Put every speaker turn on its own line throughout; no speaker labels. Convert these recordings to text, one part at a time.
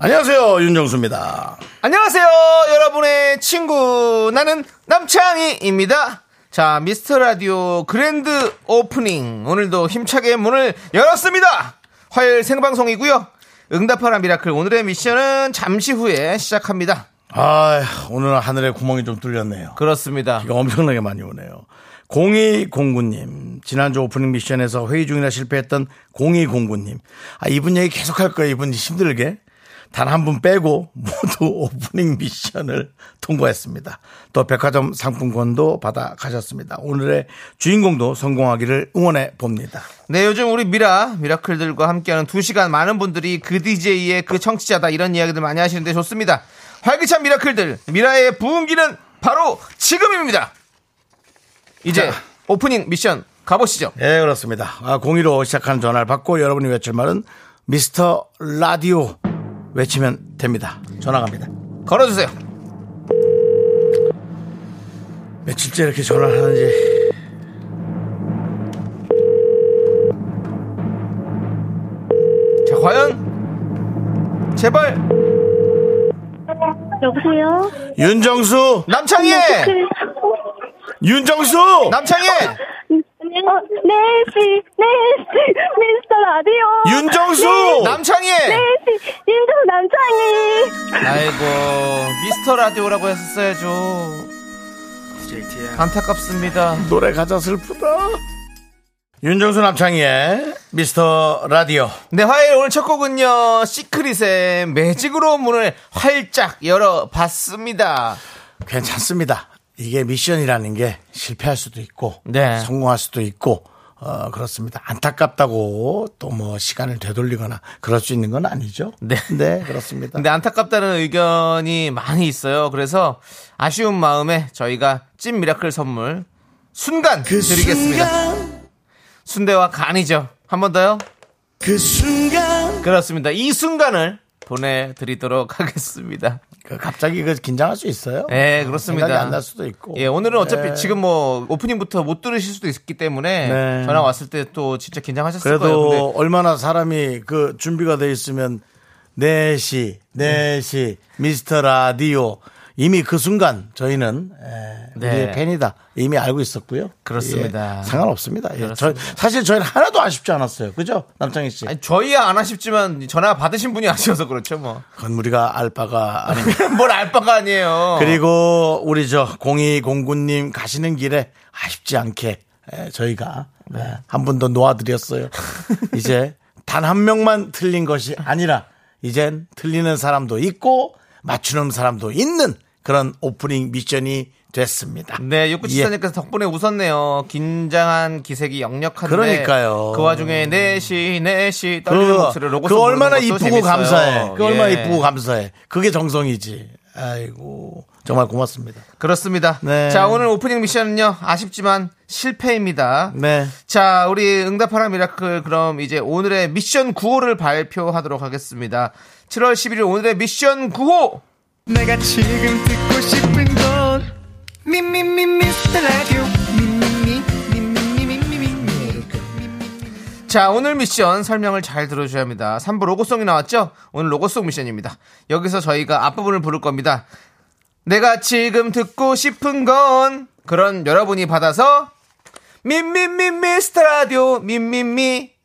안녕하세요 윤정수입니다.
안녕하세요, 여러분의 친구. 나는 남창희입니다. 자, 미스터 라디오 grand opening. 오늘도 힘차게 문을 열었습니다. 화요일 생방송이고요. 응답하라 miracle. 오늘의 미션은 잠시 후에 시작합니다.
아 오늘 하늘에 구멍이 좀 뚫렸네요.
그렇습니다.
비가 엄청나게 많이 오네요. 0209님, 지난주 오프닝 미션에서 회의 중이라 실패했던 0209님. 아, 이분 얘기 계속 할 거예요. 이분 힘들게. 단 한 분 빼고 모두 오프닝 미션을 통과했습니다. 또 백화점 상품권도 받아 가셨습니다. 오늘의 주인공도 성공하기를 응원해 봅니다.
네, 요즘 우리 미라, 미라클들과 함께하는 두 시간 많은 분들이 그 DJ의 그 청취자다 이런 이야기들 많이 하시는데 좋습니다. 활기찬 미라클들, 미라의 부흥기는 바로 지금입니다. 이제
자.
오프닝 미션 가보시죠.
예, 그렇습니다. 아, 02로 시작하는 전화를 받고 여러분이 외칠 말은 미스터 라디오 외치면 됩니다. 전화 갑니다.
걸어주세요.
며칠째 이렇게 전화를 하는지.
자, 과연 제발
여보세요?
윤정수!
남창희의
윤정수!
남창희의
어, 네시, 네시, 미스터 라디오.
윤정수!
남창희의
네시, 윤정 남창희.
아이고 미스터 라디오라고 했었어야죠. 안타깝습니다.
노래 가자 슬프다. 윤정수 남창희의 미스터 라디오.
네, 화요일 오늘 첫 곡은요, 시크릿의 매직으로 문을 활짝 열어봤습니다.
괜찮습니다. 이게 미션이라는 게 실패할 수도 있고,
네.
성공할 수도 있고, 어, 그렇습니다. 안타깝다고 또 뭐 시간을 되돌리거나 그럴 수 있는 건 아니죠.
네.
네, 그렇습니다.
근데 안타깝다는 의견이 많이 있어요. 그래서 아쉬운 마음에 저희가 찐 miracle 선물 순간 드리겠습니다. 순대와 간이죠. 한 번 더요?
그 순간.
그렇습니다. 이 순간을 보내드리도록 하겠습니다.
그 갑자기 그 긴장할 수 있어요.
네, 그렇습니다.
생각이 안 날 수도 있고.
예, 오늘은 어차피
네. 지금
뭐 오프닝부터 못 들으실 수도 있기 때문에
네.
전화 왔을 때 또 진짜 긴장하셨을 거예요.
그래도 얼마나 사람이 그 준비가 돼 있으면 4시, 4시, 미스터 라디오. 이미 그 순간 저희는 에,
네.
우리의 팬이다. 이미 알고 있었고요.
그렇습니다.
예, 상관없습니다. 예, 저. 사실 저희는 하나도 아쉽지 않았어요. 그죠? 남창희 씨.
아니, 저희야 안 아쉽지만 전화 받으신 분이 아쉬워서 그렇죠, 뭐.
그건 우리가 알바가 아닙니다.
뭘 알바가 아니에요.
그리고 우리 저 0209님 가시는 길에 아쉽지 않게 에, 저희가 에, 한분 더 놓아드렸어요. 이제 단 한 명만 틀린 것이 아니라 이젠 틀리는 사람도 있고 맞추는 사람도 있는 그런 오프닝 미션이 됐습니다.
네, 육구치사님께서 덕분에 웃었네요. 긴장한 기색이 역력한데.
그러니까요.
그 와중에 네시, 네시 떨리는
그,
목소리를 로고
그 얼마나
이쁘고
감사해. 그 얼마나
예.
이쁘고 감사해. 그게 정성이지. 아이고 정말 고맙습니다.
그렇습니다.
네.
자, 오늘 오프닝 미션은요, 아쉽지만 실패입니다.
네.
자, 우리 응답하라 miracle 그럼 이제 오늘의 미션 구호를 발표하도록 하겠습니다. 7월 11일 오늘의 미션 구호!
내가 지금 듣고 싶은 건 미미미 미스터 라디오 미미미 미미미 미미미
자, 오늘 미션 설명을 잘 들어주셔야 합니다. 3부 로고송이 나왔죠? 오늘 로고송 미션입니다. 여기서 저희가 앞부분을 부를 겁니다. 내가 지금 듣고 싶은 건 그런 여러분이 받아서 민민민 미스터 라디오 민민미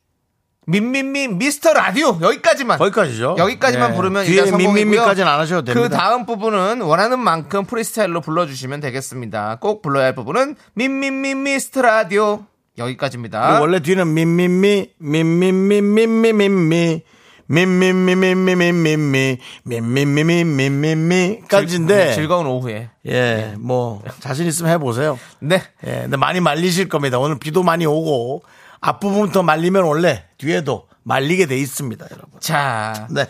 민민미 미스터 라디오 여기까지만
거기까지죠.
여기까지만
네.
부르면
뒤에. 민민미까지는 안 하셔도 됩니다.
그 다음 부분은 원하는 만큼 프리스타일로 불러주시면 되겠습니다. 꼭 불러야 할 부분은 민민미 미스터 라디오 여기까지입니다.
원래 뒤는 민민미 민민미민민미민미 민민미민미민미 민민미민미민미까지인데
즐거운 오후에
예, 뭐 자신 있으면 해보세요.
네
예, 근데 많이 말리실 겁니다. 오늘 비도 많이 오고 앞부분부터 말리면 원래 뒤에도 말리게 돼 있습니다, 여러분.
자,
네,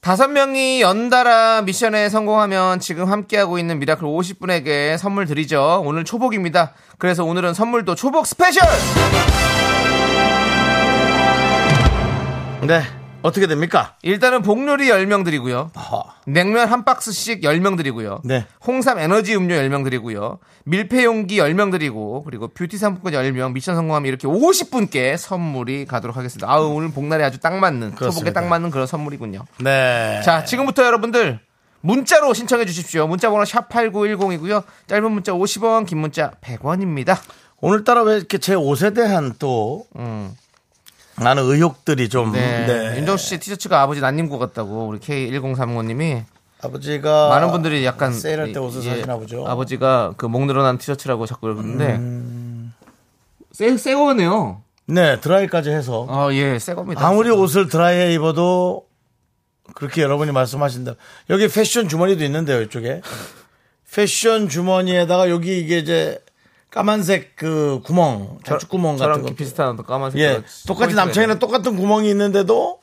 다섯 명이 연달아 미션에 성공하면 지금 함께하고 있는 미라클 50분에게 선물 드리죠. 오늘 초복입니다. 그래서 오늘은 선물도 초복 스페셜!
네. 어떻게 됩니까?
일단은 복요리 10명 드리고요.
아하.
냉면 한 박스씩 10명 드리고요.
네.
홍삼 에너지 음료 10명 드리고요. 밀폐 용기 10명 드리고 그리고 뷰티 상품권 10명 미션 성공하면 이렇게 50분께 선물이 가도록 하겠습니다. 아우 오늘 복날에 아주 딱 맞는 초복에. 딱 맞는 그런 선물이군요.
네.
자, 지금부터 여러분들 문자로 신청해 주십시오. 문자 번호 샵8910이고요. 짧은 문자 50원, 긴 문자 100원입니다.
오늘따라 왜 이렇게 제 옷에 대한 또 나는 의혹들이 좀
음. 네.
네.
윤정수 씨 티셔츠가 아버지 난닝구 같다고 우리 K1035님이
아버지가
많은 분들이 약간
세일할 때 옷을
이- 예,
사시나 보죠.
아버지가 그 목 늘어난 티셔츠라고 자꾸 그러는데
음.
새, 새 거네요.
네 드라이까지 해서
아, 예, 새 겁니다.
아무리 옷을 드라이해 입어도 그렇게 여러분이 말씀하신다. 여기 패션 주머니도 있는데요, 이쪽에. 패션 주머니에다가 여기 이게 이제 까만색 그 구멍, 자축 구멍
저랑
같은 거.
비슷한 까만색
예. 똑같이 남창이랑 똑같은 구멍이 있는데도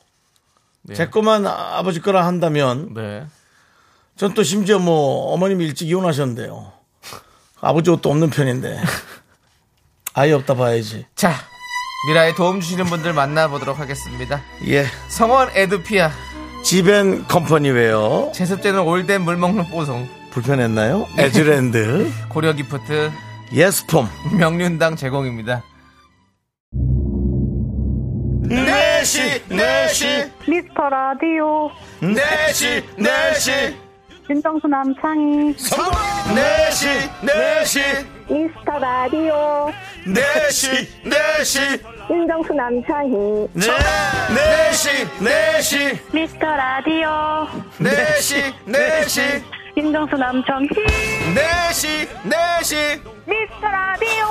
제 거만 아- 아버지 거라 한다면
네.
전 또 심지어 뭐 어머님이 일찍 이혼하셨는데요. 아버지 옷도 없는 편인데. 아예 없다 봐야지.
자, 미라에 도움 주시는 분들 만나보도록 하겠습니다.
예.
성원 에드피아,
지벤 컴퍼니웨어.
제습제는 올덴 물 먹는 뽀송,
불편했나요? 에즈랜드.
고려 기프트,
예스폼.
명륜당 제공입니다.
내시, 내시,
미스터 라디오.
내시, 내시,
윤정수 남창희.
내시, 내시,
미스터 라디오.
내시, 내시,
윤정수 남창희.
네, 내시, 내시,
미스터 라디오.
내시, 내시,
윤정수 남창희.
내시, 내시,
미스터 라디오.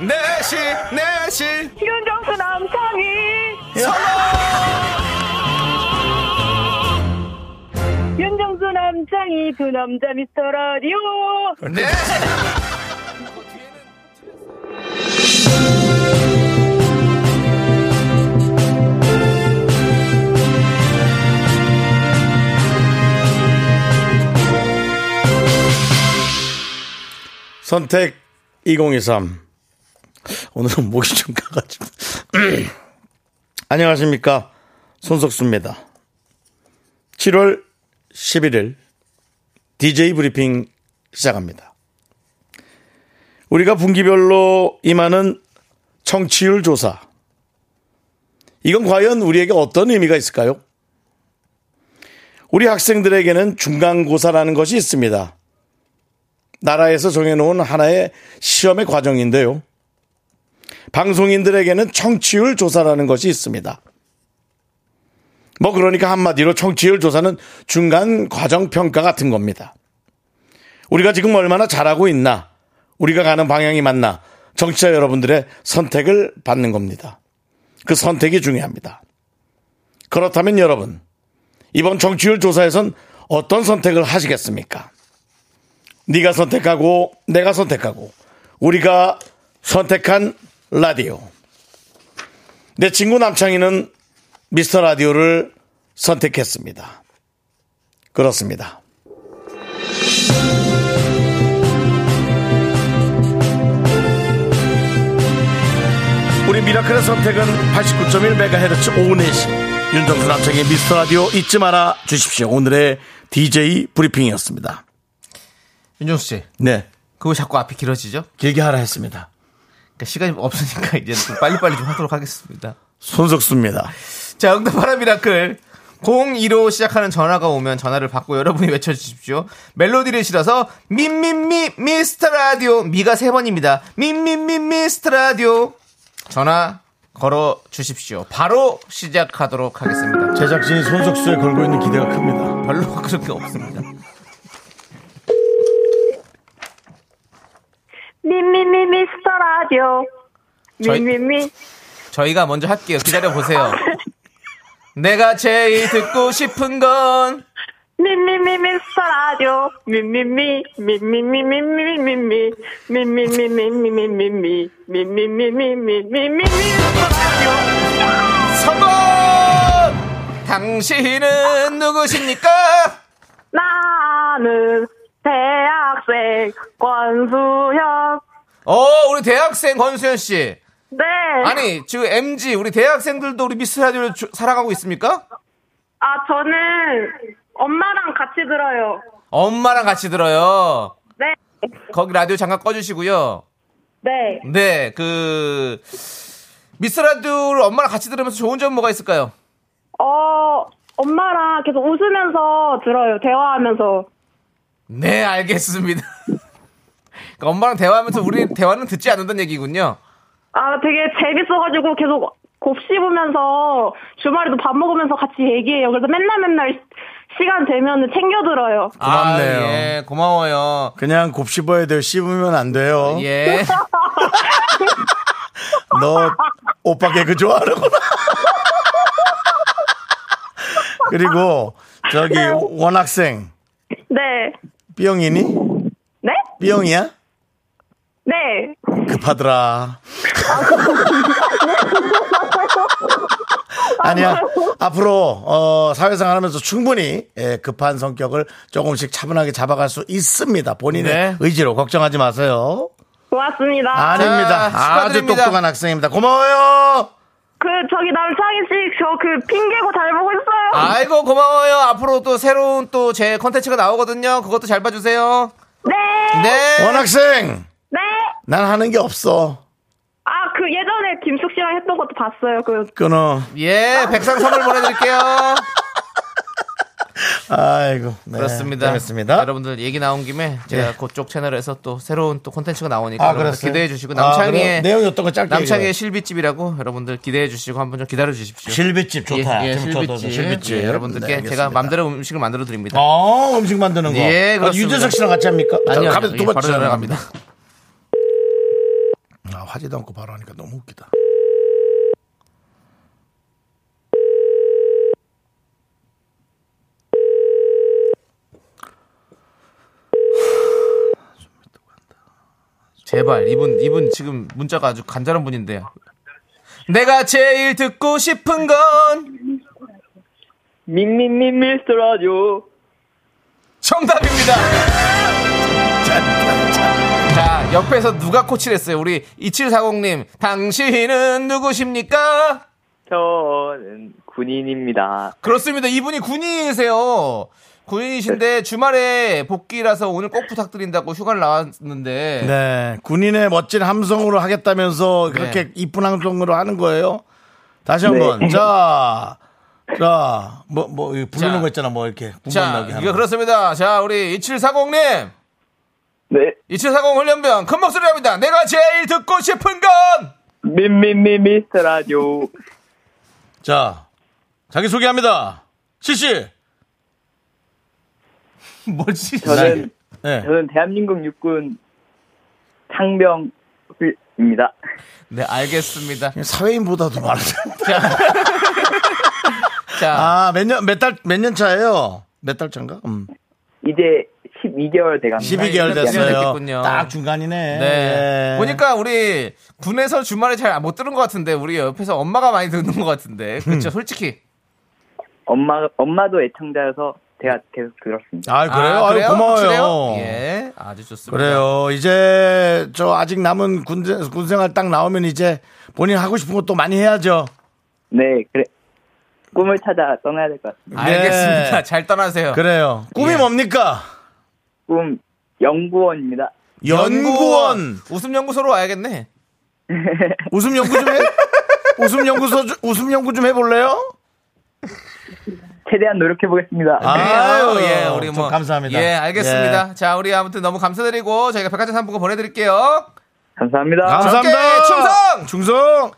내시, 내시.
윤정수 남창희. 윤정수 남창희 두 남자 미스터 라디오.
네. 선택 2023. 오늘은 목이 좀 가가지고. 안녕하십니까. 손석수입니다. 7월 11일 DJ 브리핑 시작합니다. 우리가 분기별로 임하는 청취율 조사. 이건 과연 우리에게 어떤 의미가 있을까요? 우리 학생들에게는 중간고사라는 것이 있습니다. 나라에서 정해놓은 하나의 시험의 과정인데요. 방송인들에게는 청취율 조사라는 것이 있습니다. 뭐 그러니까 한마디로 청취율 조사는 중간 과정 평가 같은 겁니다. 우리가 지금 얼마나 잘하고 있나, 우리가 가는 방향이 맞나, 정치자 여러분들의 선택을 받는 겁니다. 그 선택이 중요합니다. 그렇다면 여러분, 이번 정치율 조사에선 어떤 선택을 하시겠습니까? 네가 선택하고 내가 선택하고 우리가 선택한 라디오. 내 친구 남창희는 미스터 라디오를 선택했습니다. 그렇습니다. 우리 미라클의 선택은 89.1MHz 오후 4시 윤정수 남창의 미스터 라디오 잊지 말아 주십시오. 오늘의 DJ 브리핑이었습니다.
윤정수 씨,
네.
그거 자꾸 앞이 길어지죠?
길게 하라 했습니다.
그러니까 시간이 없으니까 이제 좀 빨리빨리 좀 하도록 하겠습니다.
손석수입니다.
자, 응답하라 미라클. 02로 시작하는 전화가 오면 전화를 받고 여러분이 외쳐주십시오. 멜로디를 실어서 민민미 미스터 라디오 미가 세 번입니다. 민민미 미스터 라디오 전화 걸어 주십시오. 바로 시작하도록 하겠습니다.
제작진이 손석수에 걸고 있는 기대가 큽니다.
별로 그런 게 없습니다.
미미미 미스터 라디오 미미미
저희가 먼저 할게요. 기다려 보세요. 내가 제일 듣고 싶은 건
미미미 미스터 라디오 미미미 미미미 미미미 미 미미 미 미미 미미 미 미미미
성공! 당신은 누구십니까?
나는 대학생 권수현.
어, 우리 대학생 권수현 씨.
네.
아니, 지금 MG, 우리 대학생들도 우리 미스 라디오를 주- 사랑하고 있습니까?
아, 저는 엄마랑 같이 들어요.
엄마랑 같이 들어요.
네.
거기 라디오 잠깐 꺼주시고요.
네.
네, 그, 미스 라디오를 엄마랑 같이 들으면서 좋은 점 뭐가 있을까요?
어, 엄마랑 계속 웃으면서 들어요. 대화하면서.
네, 알겠습니다. 그러니까 엄마랑 대화하면서 우리 대화는 듣지 않는다는 얘기군요.
아, 되게 재밌어가지고 계속 곱씹으면서 주말에도 밥 먹으면서 같이 얘기해요. 그래서 맨날 맨날 시간 되면 챙겨 들어요.
고맙네요.
아, 예, 고마워요.
그냥 곱씹어야 돼요. 씹으면 안 돼요.
예.
너 오빠 개그 좋아하는구나. 그리고 저기 원학생
네.
B형이니?
네?
B형이야?
네.
급하더라. 아니야. 앞으로 어, 사회생활 하면서 충분히 예, 급한 성격을 조금씩 차분하게 잡아갈 수 있습니다. 본인의
네.
의지로 걱정하지 마세요.
고맙습니다.
아닙니다.
자,
아주
축하드립니다.
똑똑한 학생입니다. 고마워요.
그, 저기 남창희 씨, 저 그 핑계고 잘 보고 있어요.
아이고, 고마워요. 앞으로 또 새로운 또 제 컨텐츠가 나오거든요. 그것도 잘 봐주세요.
네.
네.
원학생,
네.
난 하는 게 없어.
아, 그 예전에 김숙 씨랑 했던 것도 봤어요. 그,
끊어.
예, 백상 선물 보내드릴게요.
아이고. 네,
그렇습니다.
재밌습니다.
여러분들 얘기 나온 김에 제가
예.
그쪽 채널에서 또 새로운 또 콘텐츠가 나오니까
아?
기대해 주시고
아,
남창희의
그래요? 내용이 어떤 거 짧게
남창희의. 실비집이라고 여러분들 기대해 주시고 한번 좀 기다려 주십시오.
실비집 좋다.
예, 예, 실비집.
실비집.
예, 여러분들께
네,
제가. 맘대로 음식을 만들어 드립니다.
어, 음식 만드는 거.
예,
아,
그렇습니다.
유재석 씨랑 같이 합니까?
아니요,
가면서 두
예,
번째
바로 전화갑니다.
아, 하지도 않고 바로 하니까 너무 웃기다.
제발 이분 이분 지금 문자가 아주 간절한 분인데요. 내가 제일 듣고 싶은 건
밍밍밍 미스터 라디오
정답입니다. 자, 옆에서 누가 코치를 했어요? 우리 2740님, 당신은 누구십니까?
저는 군인입니다.
그렇습니다. 이분이 군인이세요. 군인이신데 주말에 복귀라서 오늘 꼭 부탁드린다고 휴가를 나왔는데
네. 군인의 멋진 함성으로 하겠다면서 그렇게
네.
이쁜 함성으로 하는 거예요. 다시 한 번. 자. 자, 뭐, 뭐, 이거 부르는
자.
거 있잖아. 뭐, 이렇게.
자,
군번나게 하는
이거
거.
그렇습니다. 자, 우리 2740님.
네,
2740 훈련병 큰 목소리 합니다. 내가 제일 듣고 싶은 건
밍밍밍 미스터 라디오
자, 자기 소개합니다. 실시.
뭐지?
저는
네.
저는 대한민국 육군 상병입니다.
네, 알겠습니다.
사회인보다도 많아요.
자,
아, 몇 년, 몇 달, 몇 년 차예요? 몇 달 차인가? 음.
이제 12개월 돼갑니다.
12개월
일년
됐어요. 딱 중간이네.
네.
예.
보니까 우리 군에서 주말에 잘 못 들은 것 같은데 우리 옆에서 엄마가 많이 듣는 것 같은데 그렇죠 솔직히
엄마 엄마도 애청자여서 제가 계속 들었습니다.
아, 그래요? 아유, 고마워요.
확실해요? 예 아주 좋습니다
그래요. 이제 저 아직 남은 군, 군생활 딱 나오면 이제 본인 하고 싶은 것도 많이 해야죠.
네, 그래 꿈을 찾아 떠나야 될 것 같습니다.
알겠습니다
네.
잘 떠나세요
그래요. 꿈이
예.
뭡니까?
꿈 연구원입니다.
연구원.
웃음 연구소로 와야겠네
웃음 연구 좀 해. 웃음 연구소 좀- 웃음 연구 좀 해볼래요?
최대한 노력해 보겠습니다.
아유,
예 우리 좀뭐
감사합니다.
예 알겠습니다 자 우리 아무튼 너무 감사드리고 저희가 백화점 상품권 보내드릴게요
감사합니다.
감사합니다.
충성!
충성.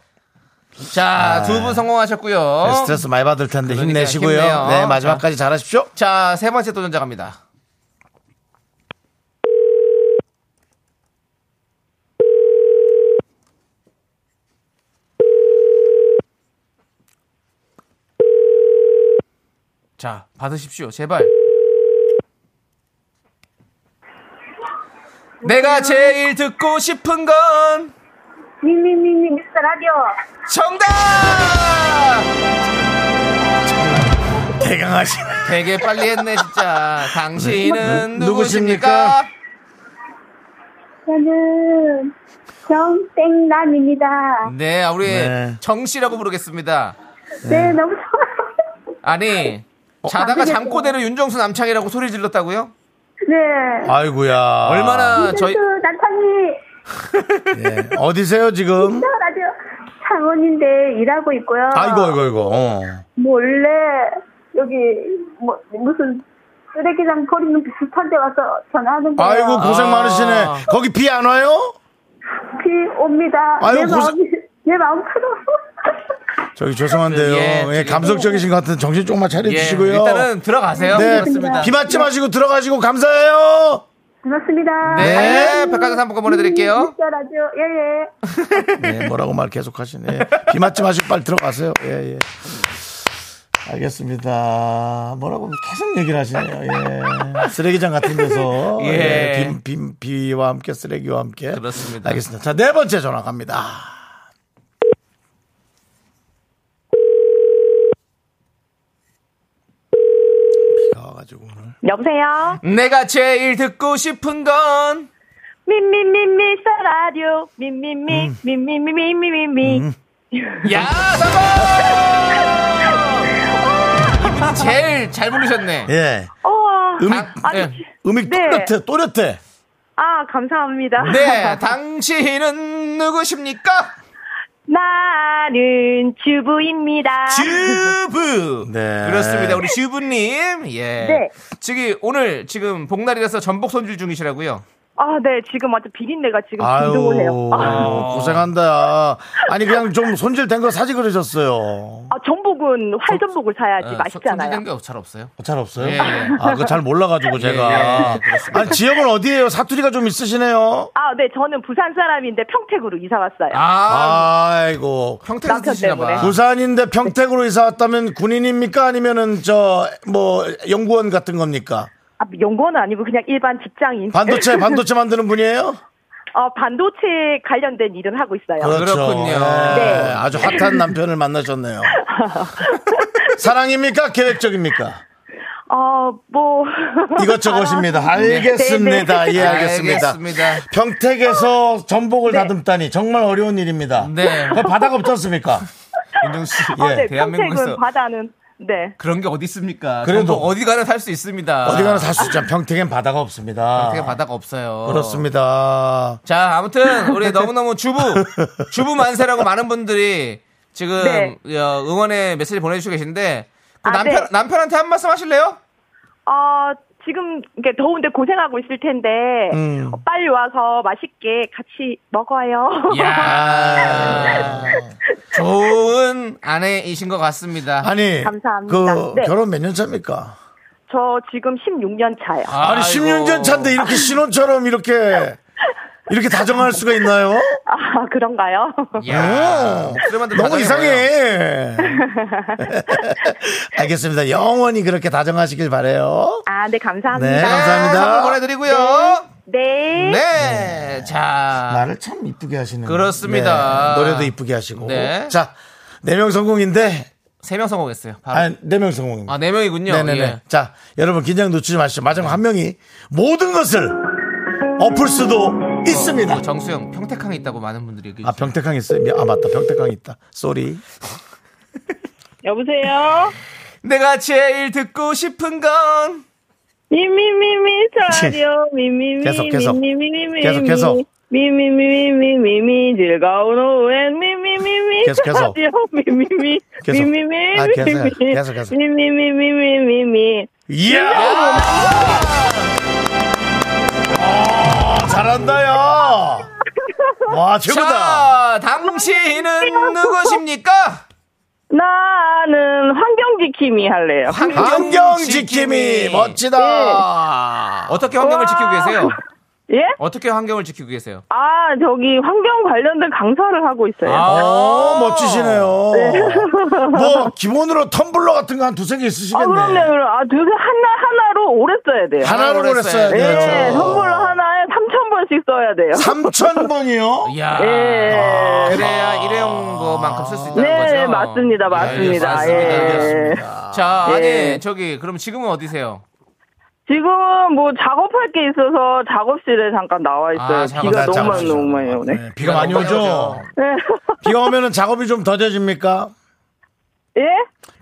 자두분 성공하셨고요
네, 스트레스 많이 받을 텐데
그러니까
힘내시고요.
힘내요.
네, 마지막까지 잘하십시오.
자 세 번째 도전자 갑니다 자 받으십시오 제발 내가 제일 듣고 싶은 건
미미미미 미스터 라디오.
정답
대강하시네.
되게 빨리 했네 진짜. 당신은
누-
누구십니까?
저는 정땡남입니다.
네, 우리
네.
정 씨라고 부르겠습니다.
네, 너무 좋아요.
아니 자다가 잠꼬대로 윤정수 남창이라고 소리 질렀다고요?
네.
아이고야.
얼마나 저희
그 남편이
예. 어디세요 지금?
라디오 창원인데 일하고 있고요.
아이고 아이고 아이고. 어.
몰래 여기 뭐 무슨 쓰레기장 버리는 비슷한 데 와서 전화하는 거예요.
아이고 고생
아.
많으시네. 거기 비 안 와요?
비 옵니다.
아유,
내
고생-
마음이 내 마음 풀어.
저기 죄송한데요.
예,
예, 감성적이신 것 같은 정신 조금만
예,
차려주시고요.
일단은 들어가세요.
네,
그렇습니다.
비 맞지 마시고 들어가시고 감사해요.
고맙습니다.
네, 백화점 상품권 보내드릴게요.
미스터 라디오 예 예.
네, 뭐라고 말 계속 하시네. 비 맞지 마시고 빨리 들어가세요. 예, 예. 알겠습니다. 뭐라고 계속 얘기를 하시네요. 예. 쓰레기장 같은 데서.
예.
예. 비, 비, 비와 함께 쓰레기와 함께.
그렇습니다.
알겠습니다. 자, 네 번째 전화 갑니다. 가 와가지고 오늘.
여보세요?
내가 제일 듣고 싶은 건
미미미미 라디오 미미미 미미미미미미
야, 성공! 이분이 제일 잘 부르셨네.
예.
우와
당- 예.
음익
네.
또렷해, 또렷해.
아 감사합니다
네, 당신은 누구십니까?
나는 주부입니다
주부.
네.
그렇습니다. 우리 주부님. 예.
네.
저기 오늘 지금 복날이라서 전복 손질 중이시라고요.
아 네 지금 아주 비린내가 지금
아유,
진동을 해요 아,
고생한다. 아니, 그냥 좀 손질된 거 사지 그러셨어요.
아, 전복은 활전복을 사야지
어,
맛있잖아요
손질된 게 잘 없어요.
잘 없어요?
예, 예.
아, 그거 잘 몰라가지고 제가.
예, 예, 그렇습니다.
아니, 지역은 어디예요? 사투리가 좀 있으시네요.
아 네 저는 부산 사람인데 평택으로 이사 왔어요
아,
아이고.
평택에서
남편
드시나
때문에.
봐.
부산인데 평택으로 이사 왔다면 군인입니까? 아니면은 저, 뭐, 연구원 같은 겁니까?
아, 연구원은 아니고 그냥 일반 직장인
반도체, 반도체 만드는 분이에요?
어, 반도체 관련된 일을 하고 있어요
그렇군요.
예,
네.
아주 핫한 남편을 만나셨네요. 사랑입니까? 계획적입니까?
어, 뭐.
이것저것입니다. 알겠습니다.
네,
예, 알겠습니다.
알겠습니다.
평택에서 전복을 다듬다니 정말 어려운 일입니다.
네.
그 바다가 없지 않습니까?
윤정 씨,
어,
예.
네,
대한민국에서
평택은 바다는, 네.
그런 게 어디 있습니까?
그래도-
어디 가나 살 수 있습니다.
어디 가나 살 수 있잖아. 평택엔 바다가 없습니다.
평택에 바다가 없어요.
그렇습니다.
자, 아무튼 우리 너무너무 주부, 주부 만세라고 많은 분들이 지금
네.
어, 응원의 메시지 보내주시고 계신데 그
아,
남편
네.
남편한테 한 말씀 하실래요?
어, 지금, 이게 더운데 고생하고 있을 텐데,
음.
어, 빨리 와서 맛있게 같이 먹어요.
야 좋은 아내이신 것 같습니다.
아니,
감사합니다.
그
네.
결혼 몇 년 차입니까?
저 지금 16년 차요.
아니,
아이고.
10년 전 차인데 이렇게 신혼처럼 이렇게 이렇게 다정할 수가 있나요?
아, 그런가요?
야,
너무. 이상해. 알겠습니다. 영원히 그렇게 다정하시길 바래요.
아, 네, 감사합니다.
네, 감사합니다.
선물 보내드리고요.
네.
네, 자,
말을 참 이쁘게 하시는.
그렇습니다.
네, 노래도 이쁘게 하시고.
네.
자, 네 명 성공인데,
세명 성공했어요. 바로.
아, 네명 성공입니다.
아, 네 명이군요.
네네네.
예.
자, 여러분 긴장 놓치지 마시죠. 마지막 한 명이 모든 것을 엎을 수도 있습니다.
어, 정수영 평택항에 있다고 많은 분들이 얘기해
아,
주세요.
병택항 있어요. 미- 아, 맞다. 병택항 있다. 쏘리.
여보세요?
내가 제일 듣고 싶은 건
미미미미 라디오 미미미
계속, 계속.
미미미미
계속, 계속.
미미미미미미 즐거운 오후엔 미미미미
계속, 계속.
미미미
계속.
미미미
아, 계속,
미미미
계속, 계속.
미미미미미미
이야! 아, 잘한다, 야! 와, 최고다!
자, 당신은 누구십니까?
나는 환경 지킴이 할래요.
환경 지킴이 멋지다.
어떻게 환경을 지키고 계세요?
예?
어떻게 환경을 지키고 계세요?
아 저기 환경 관련된 강사를 하고 있어요.
어, 멋지시네요. 뭐 기본으로 텀블러 같은 거 한 두세 개
아,
있으시겠네.
그럼요. 그럼 아, 두개 하나 하나로 오래 써야 돼요.
하나로 오래 써야
써야
돼요.
네, 텀블러 하나에 3천 번씩 써야 돼요.
3천 번이요?
이야.
예.
그래야 일회용 거만큼 더쓸수 있다는
네,
거죠.
네, 맞습니다. 맞습니다. 예.
알겠습니다. 자, 아니
예.
저기 그럼 지금은 어디세요?
지금은 뭐 작업할 게 있어서 작업실에 잠깐 나와 있어요.
아,
비가
아,
너무 많이. 너무 많이 오네.
네, 비가 많이
너무
오죠.
많이 오죠.
네.
비가 오면은 작업이 좀 더뎌집니까?
예?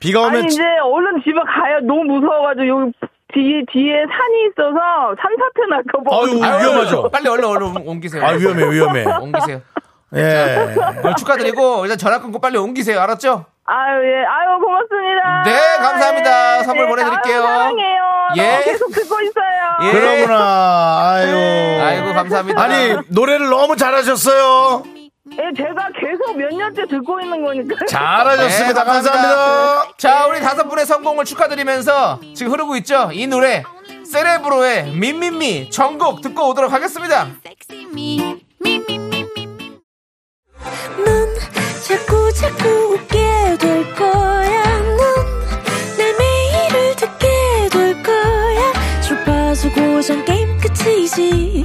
비가 오면
아니 이제 얼른 집에 가야 너무 무서워가지고 여기 뒤에 뒤에 산이 있어서 산사태 날까 봐.
아유, 위험하죠.
빨리 얼른 얼른 옮기세요.
아 위험해 위험해.
옮기세요.
예.
축하드리고 일단 전화 끊고 빨리 옮기세요. 알았죠?
아유 예, 아유 고맙습니다.
네, 감사합니다.
예,
선물
네,
보내드릴게요.
사랑해요.
예.
어, 계속 듣고 있어요.
예.
그러구나. 아유.
아이고 감사합니다.
아니 노래를 너무 잘하셨어요.
예, 제가 계속 몇 년째 듣고 있는 거니까.
잘하셨습니다.
네, 감사합니다.
감사합니다.
자, 우리 다섯 분의 성공을 축하드리면서 지금 흐르고 있죠? 이 노래 세레브로의 민민미 전곡 듣고 오도록 하겠습니다.
넌 자꾸 자꾸 웃게 될 거야. 넌내 매일을 듣게 될 거야. 주파수 고정 게임 끝이지.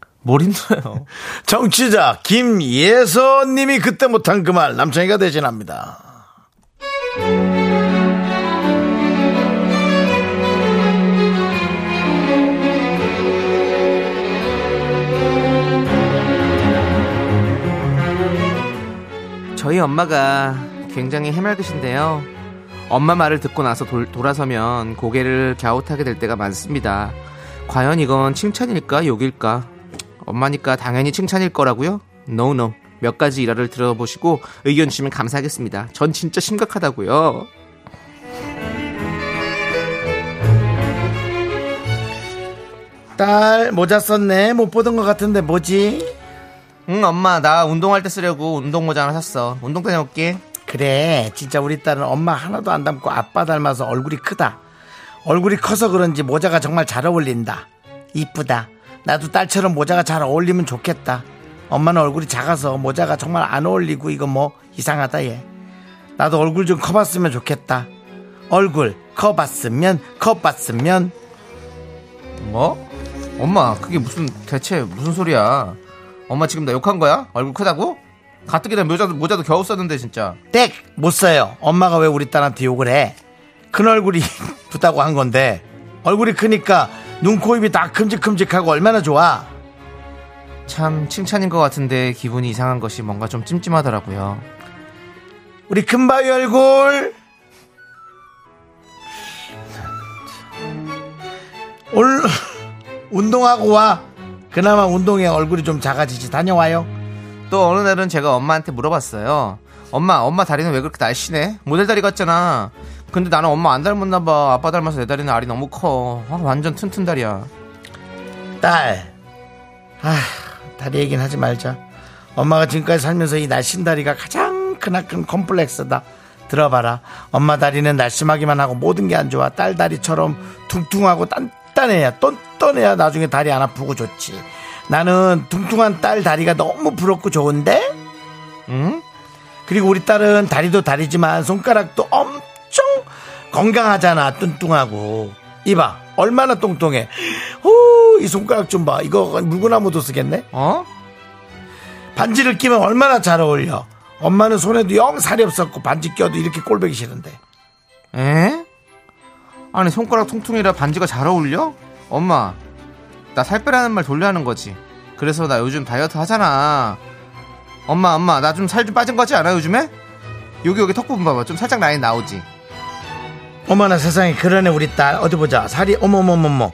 뭘 힘들어요?
정치자 김예선님이 그때 못한 그 말 남창희가 대신합니다.
저희 엄마가 굉장히 해맑으신데요. 엄마 말을 듣고 나서 돌, 돌아서면 고개를 갸웃하게 될 때가 많습니다. 과연 이건 칭찬일까 욕일까? 엄마니까 당연히 칭찬일 거라고요? No, no. 몇 가지 일화를 들어보시고 의견 주시면 감사하겠습니다. 전 진짜 심각하다고요.
딸 모자 썼네 못 보던 것 같은데 뭐지?
응, 엄마 나 운동할 때 쓰려고 운동 모자 하나 샀어. 운동 다녀올게.
그래 진짜 우리 딸은 엄마 하나도 안 닮고 아빠 닮아서 얼굴이 크다 얼굴이 커서 그런지 모자가 정말 잘 어울린다 이쁘다 나도 딸처럼 모자가 잘 어울리면 좋겠다 엄마는 얼굴이 작아서 모자가 정말 안 어울리고 이거 뭐 이상하다 얘 나도 얼굴 좀 커봤으면 좋겠다 얼굴 커봤으면 커봤으면
뭐? 엄마 그게 무슨 대체 무슨 소리야? 엄마 지금 나 욕한 거야? 얼굴 크다고? 가뜩이나 모자도, 모자도 겨우 썼는데 진짜
땡! 못 써요. 엄마가 왜 우리 딸한테 욕을 해? 큰 얼굴이 이쁘다고 한 건데, 얼굴이 크니까 눈, 코, 입이 다 큼직큼직하고 얼마나 좋아.
참 칭찬인 것 같은데 기분이 이상한 것이 뭔가 좀 찜찜하더라고요
우리 큰바위 얼굴! 올, 운동하고 와. 그나마 운동에 얼굴이 좀 작아지지. 다녀와요.
또 어느 날은 제가 엄마한테 물어봤어요 엄마 엄마 다리는 왜 그렇게 날씬해? 모델 다리 같잖아 근데 나는 엄마 안 닮았나 봐 아빠 닮아서 내 다리는 알이 너무 커 아, 완전 튼튼 다리야
딸. 아, 다리 얘기는 하지 말자. 엄마가 지금까지 살면서 이 날씬 다리가 가장 크나큰 컴플렉스다. 들어봐라. 엄마 다리는 날씬하기만 하고 모든 게 안 좋아. 딸 다리처럼 퉁퉁하고 단단해야, 똔똔해야 나중에 다리 안 아프고 좋지. 나는 퉁퉁한 딸 다리가 너무 부럽고 좋은데?
응?
그리고 우리 딸은 다리도 다리지만 손가락도 엄청 건강하잖아. 뚱뚱하고. 이봐. 얼마나 똥똥해. 후, 이 손가락 좀 봐. 이거 물구나무도 쓰겠네?
어?
반지를 끼면 얼마나 잘 어울려. 엄마는 손에도 영 살이 없었고 반지 껴도 이렇게 꼴보기 싫은데.
에? 아니 손가락 통통이라 반지가 잘 어울려? 엄마 나 살 빼라는 말 돌려 하는 거지 그래서 나 요즘 다이어트 하잖아 엄마 엄마 나 좀 살 좀 빠진 거 같지 않아 요즘에? 여기 여기 턱 부분 봐봐 좀 살짝 라인 나오지
어머나 세상에 그러네 우리 딸. 어디 보자. 살이 어머머머머.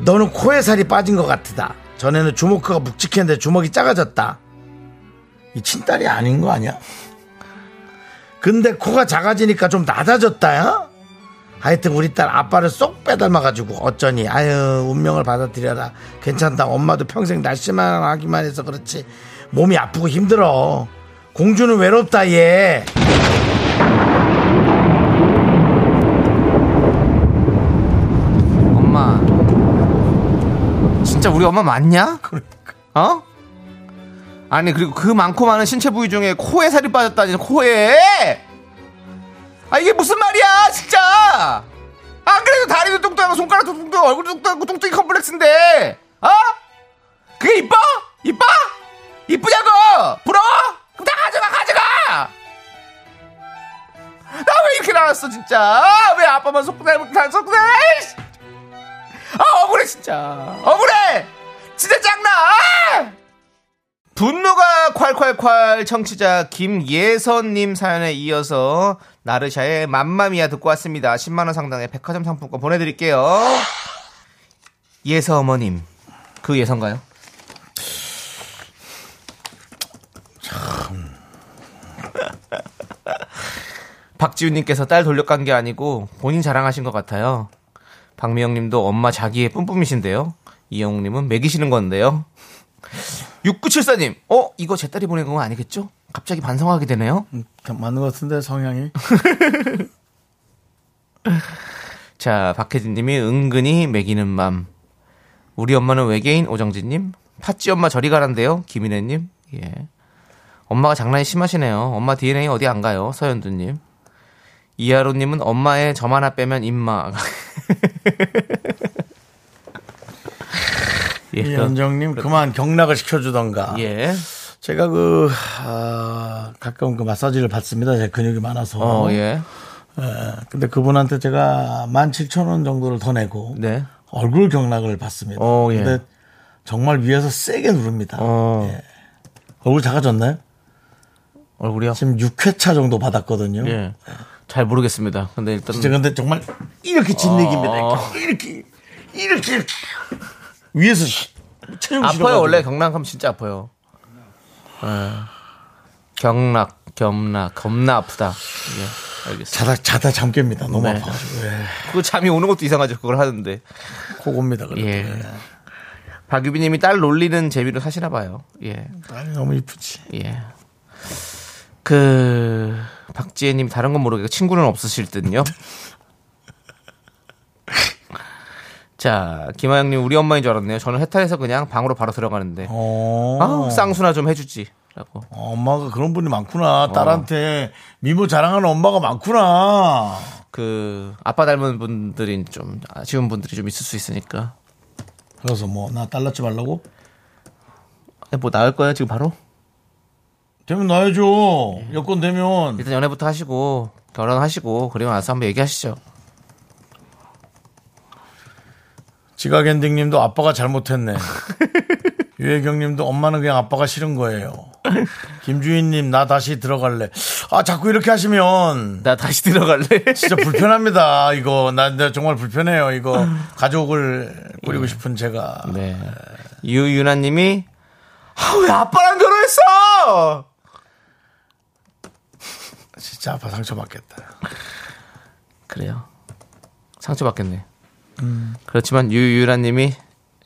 너는 코에 살이 빠진 것 같다. 전에는 주먹크가 묵직했는데 주먹이 작아졌다. 이 친딸이 아닌 거 아니야? 근데 코가 작아지니까 좀 낮아졌다, 야? 하여튼 우리 딸 아빠를 쏙 빼닮아가지고 어쩌니 아유 운명을 받아들여라 괜찮다 엄마도 평생 날씬만 하기만 해서 그렇지 몸이 아프고 힘들어 공주는 외롭다 얘
진짜 우리 엄마 맞냐? 어? 아니 그리고 그 많고 많은 신체 부위 중에 코에 살이 빠졌다니 코에 아 이게 무슨 말이야 진짜 안 그래도 다리도 뚱뚱하고 손가락도 뚱뚱하고 얼굴도 뚱뚱하고 뚱뚱이 컴플렉스인데 어? 그게 이뻐? 이뻐? 이쁘냐고 부러워? 그럼 다 가져가 가져가 나 왜 이렇게 나왔어 진짜 아, 왜 아빠만 속살 못할 속살 아 억울해 진짜 억울해 진짜 짱나 아! 분노가 콸콸콸 청취자 김예선님 사연에 이어서 나르샤의 맘마미아 듣고 왔습니다 10만원 상당의 백화점 상품권 보내드릴게요 예서 어머님 그 예선가요? 박지훈님께서 딸 돌려간 게 아니고 본인 자랑하신 것 같아요. 박미영님도 엄마 자기의 뿜뿜이신데요. 이영웅님은 먹이시는 건데요. 6974님, 어 이거 제 딸이 보낸 건 아니겠죠? 갑자기 반성하게 되네요.
맞는 것 같은데 성향이.
자, 박혜진님이 은근히 매기는 맘. 우리 엄마는 외계인 오정진님. 팥쥐 엄마 저리 가란데요. 김인혜님. 예. 엄마가 장난이 심하시네요. 엄마 DNA 어디 안 가요. 서현두님. 이하로님은 엄마의 점 하나 빼면 임마. 예,
이현정님 그만 경락을 시켜주던가.
예.
제가 그 아, 가끔 그 마사지를 받습니다. 제 근육이 많아서.
어, 예.
예, 근데 그분한테 제가 17,000원 정도를 더 내고
네.
얼굴 경락을 받습니다.
어, 예.
근데 정말 위에서 세게 누릅니다.
어.
예. 얼굴 작아졌나요?
얼굴이요?
지금 6회차 정도 받았거든요.
예. 잘 모르겠습니다. 근데 일단
진짜 근데 정말 이렇게 진내기입니다.
어.
이렇게 이렇게 이렇게 위에서 체중
아파요. 원래 경락 하면 진짜 아파요. 예. 경락, 겸락, 겁나 아프다. 예, 알겠습니다.
자다 자다 잠 깹니다. 너무
네.
아파가지고 예.
그 잠이 오는 것도 이상하죠. 그걸 하는데.
코고입니다. 그래도.
예.
예.
박유빈님이 딸 놀리는 재미로 사시나 봐요. 예,
딸이 너무 이쁘지.
예. 그 박지혜님 다른 건 모르겠고 친구는 없으실 듯요. 자, 김하영님 우리 엄마인 줄 알았네요. 저는 해탈해서 그냥 방으로 바로 들어가는데.
어.
아, 쌍수나 좀 해주지 라고.
엄마가 그런 분이 많구나. 딸한테 미모 자랑하는 엄마가 많구나.
그 아빠 닮은 분들이 좀 아쉬운 분들이 좀 있을 수 있으니까.
그래서 뭐 나 딸 낳지 말라고?
뭐 나을 거야 지금 바로?
되면 놔야죠. 여권 되면.
일단 연애부터 하시고 결혼하시고 그리고 나서 한번 얘기하시죠.
지각 엔딩 님도 아빠가 잘못했네. 유혜경 님도 엄마는 그냥 아빠가 싫은 거예요. 김주인 님, 나 다시 들어갈래. 아, 자꾸 이렇게 하시면
나 다시 들어갈래.
진짜 불편합니다. 이거. 나, 나 정말 불편해요. 이거. 가족을 꾸리고 싶은 제가.
네. 유유나님이 아, 왜 아빠랑 결혼했어?
진짜 아빠 상처받겠다.
그래요. 상처받겠네. 그렇지만 유유라님이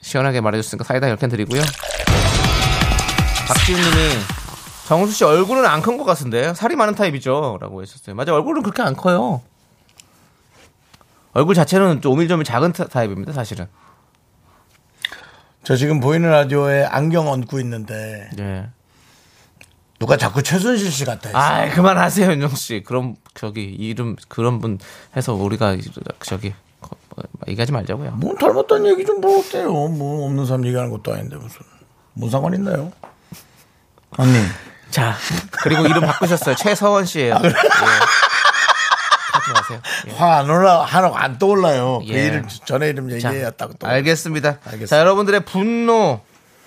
시원하게 말해줬으니까 사이다 10캔 드리고요. 박지훈님이 정수 씨 얼굴은 안 큰 것 같은데 살이 많은 타입이죠? 라고 했었어요. 맞아 얼굴은 그렇게 안 커요. 얼굴 자체는 좀 오밀조밀 작은 타- 타입입니다 사실은.
저 지금 보이는 라디오에 안경 얹고 있는데
네.
누가 자꾸 최순실 씨 같아 했어.
아 그만하세요 윤정 씨. 그럼 저기 이름 그런 분 해서 우리가 저기 뭐, 얘기하지 말자고요.
뭐 닮았다는 얘기 좀 뭐 어때요? 뭐 없는 사람 얘기하는 것도 아닌데 무슨 뭔 상관 있나요? 언니
자 그리고 이름 바꾸셨어요. 최서원 씨예요. 예. 하지 마세요. 예.
화안 올라 하나 안 떠올라요. 그
예.
이름 전에 이름
자,
얘기해야 딱 또.
알겠습니다.
알겠습니다.
자, 여러분들의 분노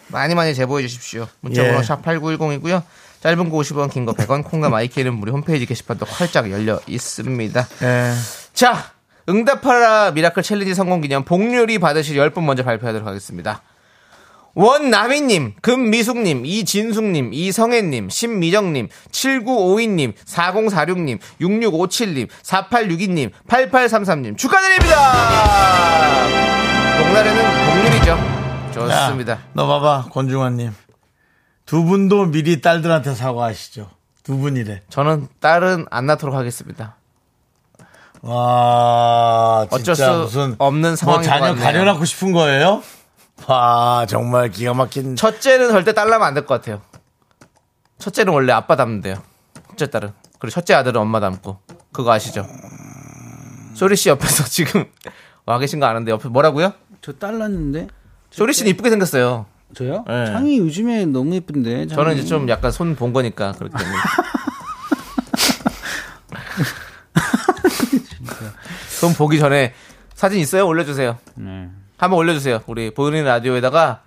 많이 많이 제보해 주십시오. 문자번호
예.
샵 8910이고요. 짧은 거 50원, 긴 거 100원, 콩과 my K는 우리 홈페이지 게시판도 활짝 열려 있습니다.
예.
자, 응답하라 미라클 챌린지 성공 기념 복요리 받으실 10분 먼저 발표하도록 하겠습니다. 원나미님, 금미숙님, 이진숙님, 이성애님, 신미정님, 7952님, 4046님, 6657님, 4862님, 8833님 축하드립니다! 복날에는 복률이죠. 좋습니다.
야, 너 봐봐 권중환님 두 분도 미리 딸들한테 사과하시죠. 두 분이래.
저는 딸은 안 낳도록 하겠습니다.
와
어쩔
진짜
수
무슨
없는
뭐
상황인 것
자녀
같네요.
가려놓고 싶은 거예요? 와, 정말 기가 막힌.
첫째는 절대 딸라면 안 될 것 같아요. 첫째는 원래 아빠 닮면 돼요. 첫째 딸은. 그리고 첫째 아들은 엄마 닮고. 그거 아시죠? 쇼리 씨 옆에서 지금 와 계신 거 아는데 옆에 뭐라고요?
저 딸났는데
쇼리 씨는 이쁘게 생겼어요.
저요?
네.
창이 요즘에 너무 예쁜데.
저는
창이.
이제 좀 약간 손 본 거니까 그렇기 때문에. 손 보기 전에 사진 있어요? 올려주세요.
네.
한번 올려주세요. 우리 보이는 라디오에다가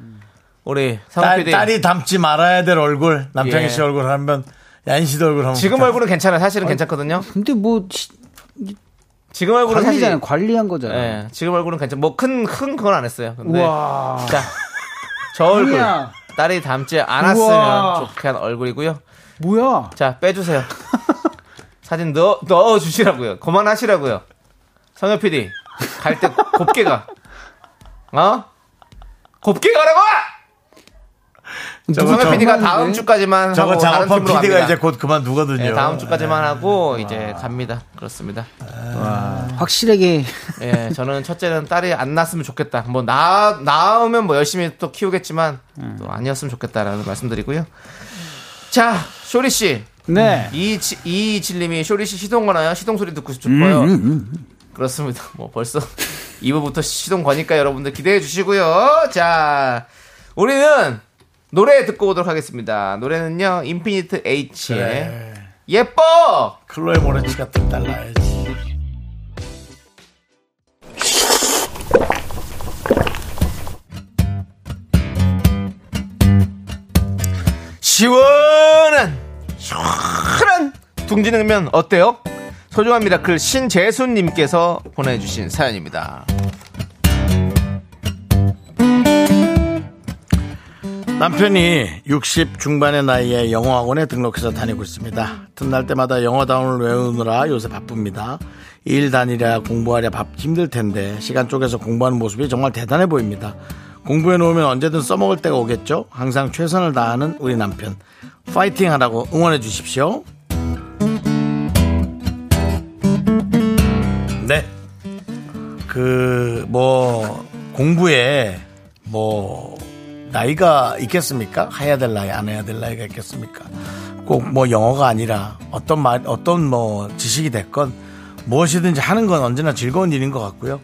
우리 상우
딸,
PD
딸이 닮지 말아야 될 얼굴. 남창희
예.
씨 얼굴 하면, 야인 씨도 얼굴 하면.
지금 얼굴은 괜찮아 요. 사실은 괜찮거든요.
근데 뭐 시-
지금 얼굴은
관리잖아요.
사실
관리한 거잖아요.
예, 지금 얼굴은 괜찮. 뭐큰 큰 그건 안 했어요. 근데
우와.
자, 저 얼굴
아니야.
딸이 닮지 않았으면
우와.
좋게 한 얼굴이고요.
뭐야?
자, 빼주세요. 사진 넣어 넣어 주시라고요. 그만하시라고요. 성현 PD 갈 때 곱게 가. 어? 곱게 가라고! 성현 PD가
하는데?
다음 주까지만
저거
하고 다른
작업한
팀으로
PD가
갑니다.
이제 곧 그만두거든요.
네, 다음 주까지만 하고 이제 갑니다. 그렇습니다.
확실하게
예, 저는 첫째는 딸이 안 낳았으면 좋겠다. 뭐, 나, 낳으면 뭐 열심히 또 키우겠지만, 또 아니었으면 좋겠다라는 말씀드리고요. 자, 쇼리 씨.
네.
이, 이칠님이 쇼리 씨 시동 거나요? 시동 소리 듣고 싶어요. 그렇습니다. 뭐 벌써 2부부터 시동 거니까 여러분들 기대해 주시고요. 자, 우리는 노래 듣고 오도록 하겠습니다. 노래는요, 인피니트 H의
그래.
예뻐!
클로에 모레치 같은 딸 나야지.
시원한 시원한 둥지냉면 어때요? 소중한 미라클 신재순님께서 보내주신 사연입니다.
남편이 60 중반의 나이에 영어학원에 등록해서 다니고 있습니다. 틈날 때마다 영어다운을 외우느라 요새 바쁩니다. 일 다니랴 공부하랴 밥 힘들 텐데 시간 쪼개서 공부하는 모습이 정말 대단해 보입니다. 공부해 놓으면 언제든 써먹을 때가 오겠죠? 항상 최선을 다하는 우리 남편. 파이팅 하라고 응원해 주십시오. 네. 그, 뭐, 공부에 뭐, 나이가 있겠습니까? 해야 될 나이, 안 해야 될 나이가 있겠습니까? 꼭 뭐 영어가 아니라 어떤 말, 어떤 뭐 지식이 됐건 무엇이든지 하는 건 언제나 즐거운 일인 것 같고요.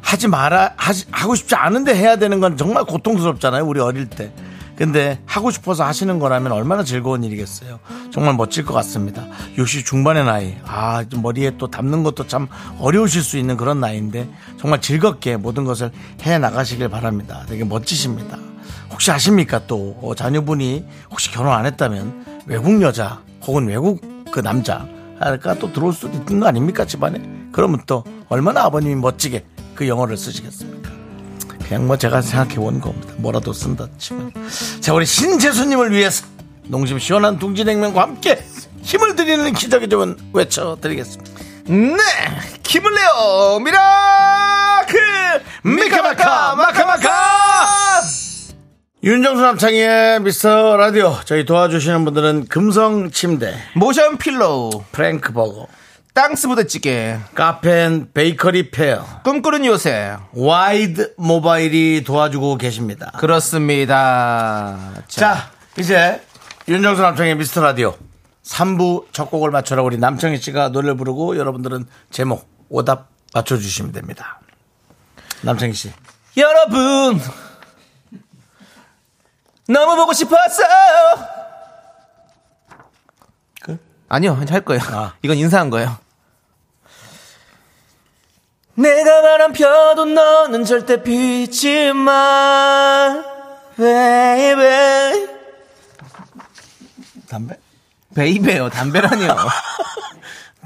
하지 마라, 하지, 하고 싶지 않은데 해야 되는 건 정말 고통스럽잖아요. 우리 어릴 때. 근데 하고 싶어서 하시는 거라면 얼마나 즐거운 일이겠어요. 정말 멋질 것 같습니다. 60 중반의 나이. 아, 좀 머리에 또 담는 것도 참 어려우실 수 있는 그런 나이인데 정말 즐겁게 모든 것을 해 나가시길 바랍니다. 되게 멋지십니다. 혹시 아십니까 또 어, 자녀분이 혹시 결혼 안 했다면 외국 여자 혹은 외국 그 남자가 또 들어올 수도 있는 거 아닙니까 집안에 그러면 또 얼마나 아버님이 멋지게 그 영어를 쓰시겠습니까 그냥 뭐 제가 생각해 본 겁니다 뭐라도 쓴다 치면 자 우리 신재수님을 위해서 농심 시원한 둥지냉면과 함께 힘을 드리는 기적의 주문 외쳐드리겠습니다
네! 힘을 내요! 미라클! 미카마카! 마카마카!
윤정수 남창희의 미스터 라디오 저희 도와주시는 분들은 금성 침대
모션 필로우,
프랭크 버거
땅스 부대찌개,
카페인 베이커리 페어
꿈꾸는 요새.
와이드 모바일이 도와주고 계십니다.
그렇습니다.
자, 이제 윤정수 남창의 미스터 라디오 3부 첫 곡을 맞춰라 우리 남창희 씨가 노래를 부르고 여러분들은 제목 오답 맞춰주시면 됩니다. 남창희 씨.
여러분 너무 보고 싶었어
그?
아니요 할 거예요
아.
이건 인사한 거예요 내가 바람 펴도 너는 절대 피지 마 baby
담배?
baby요 담배라니요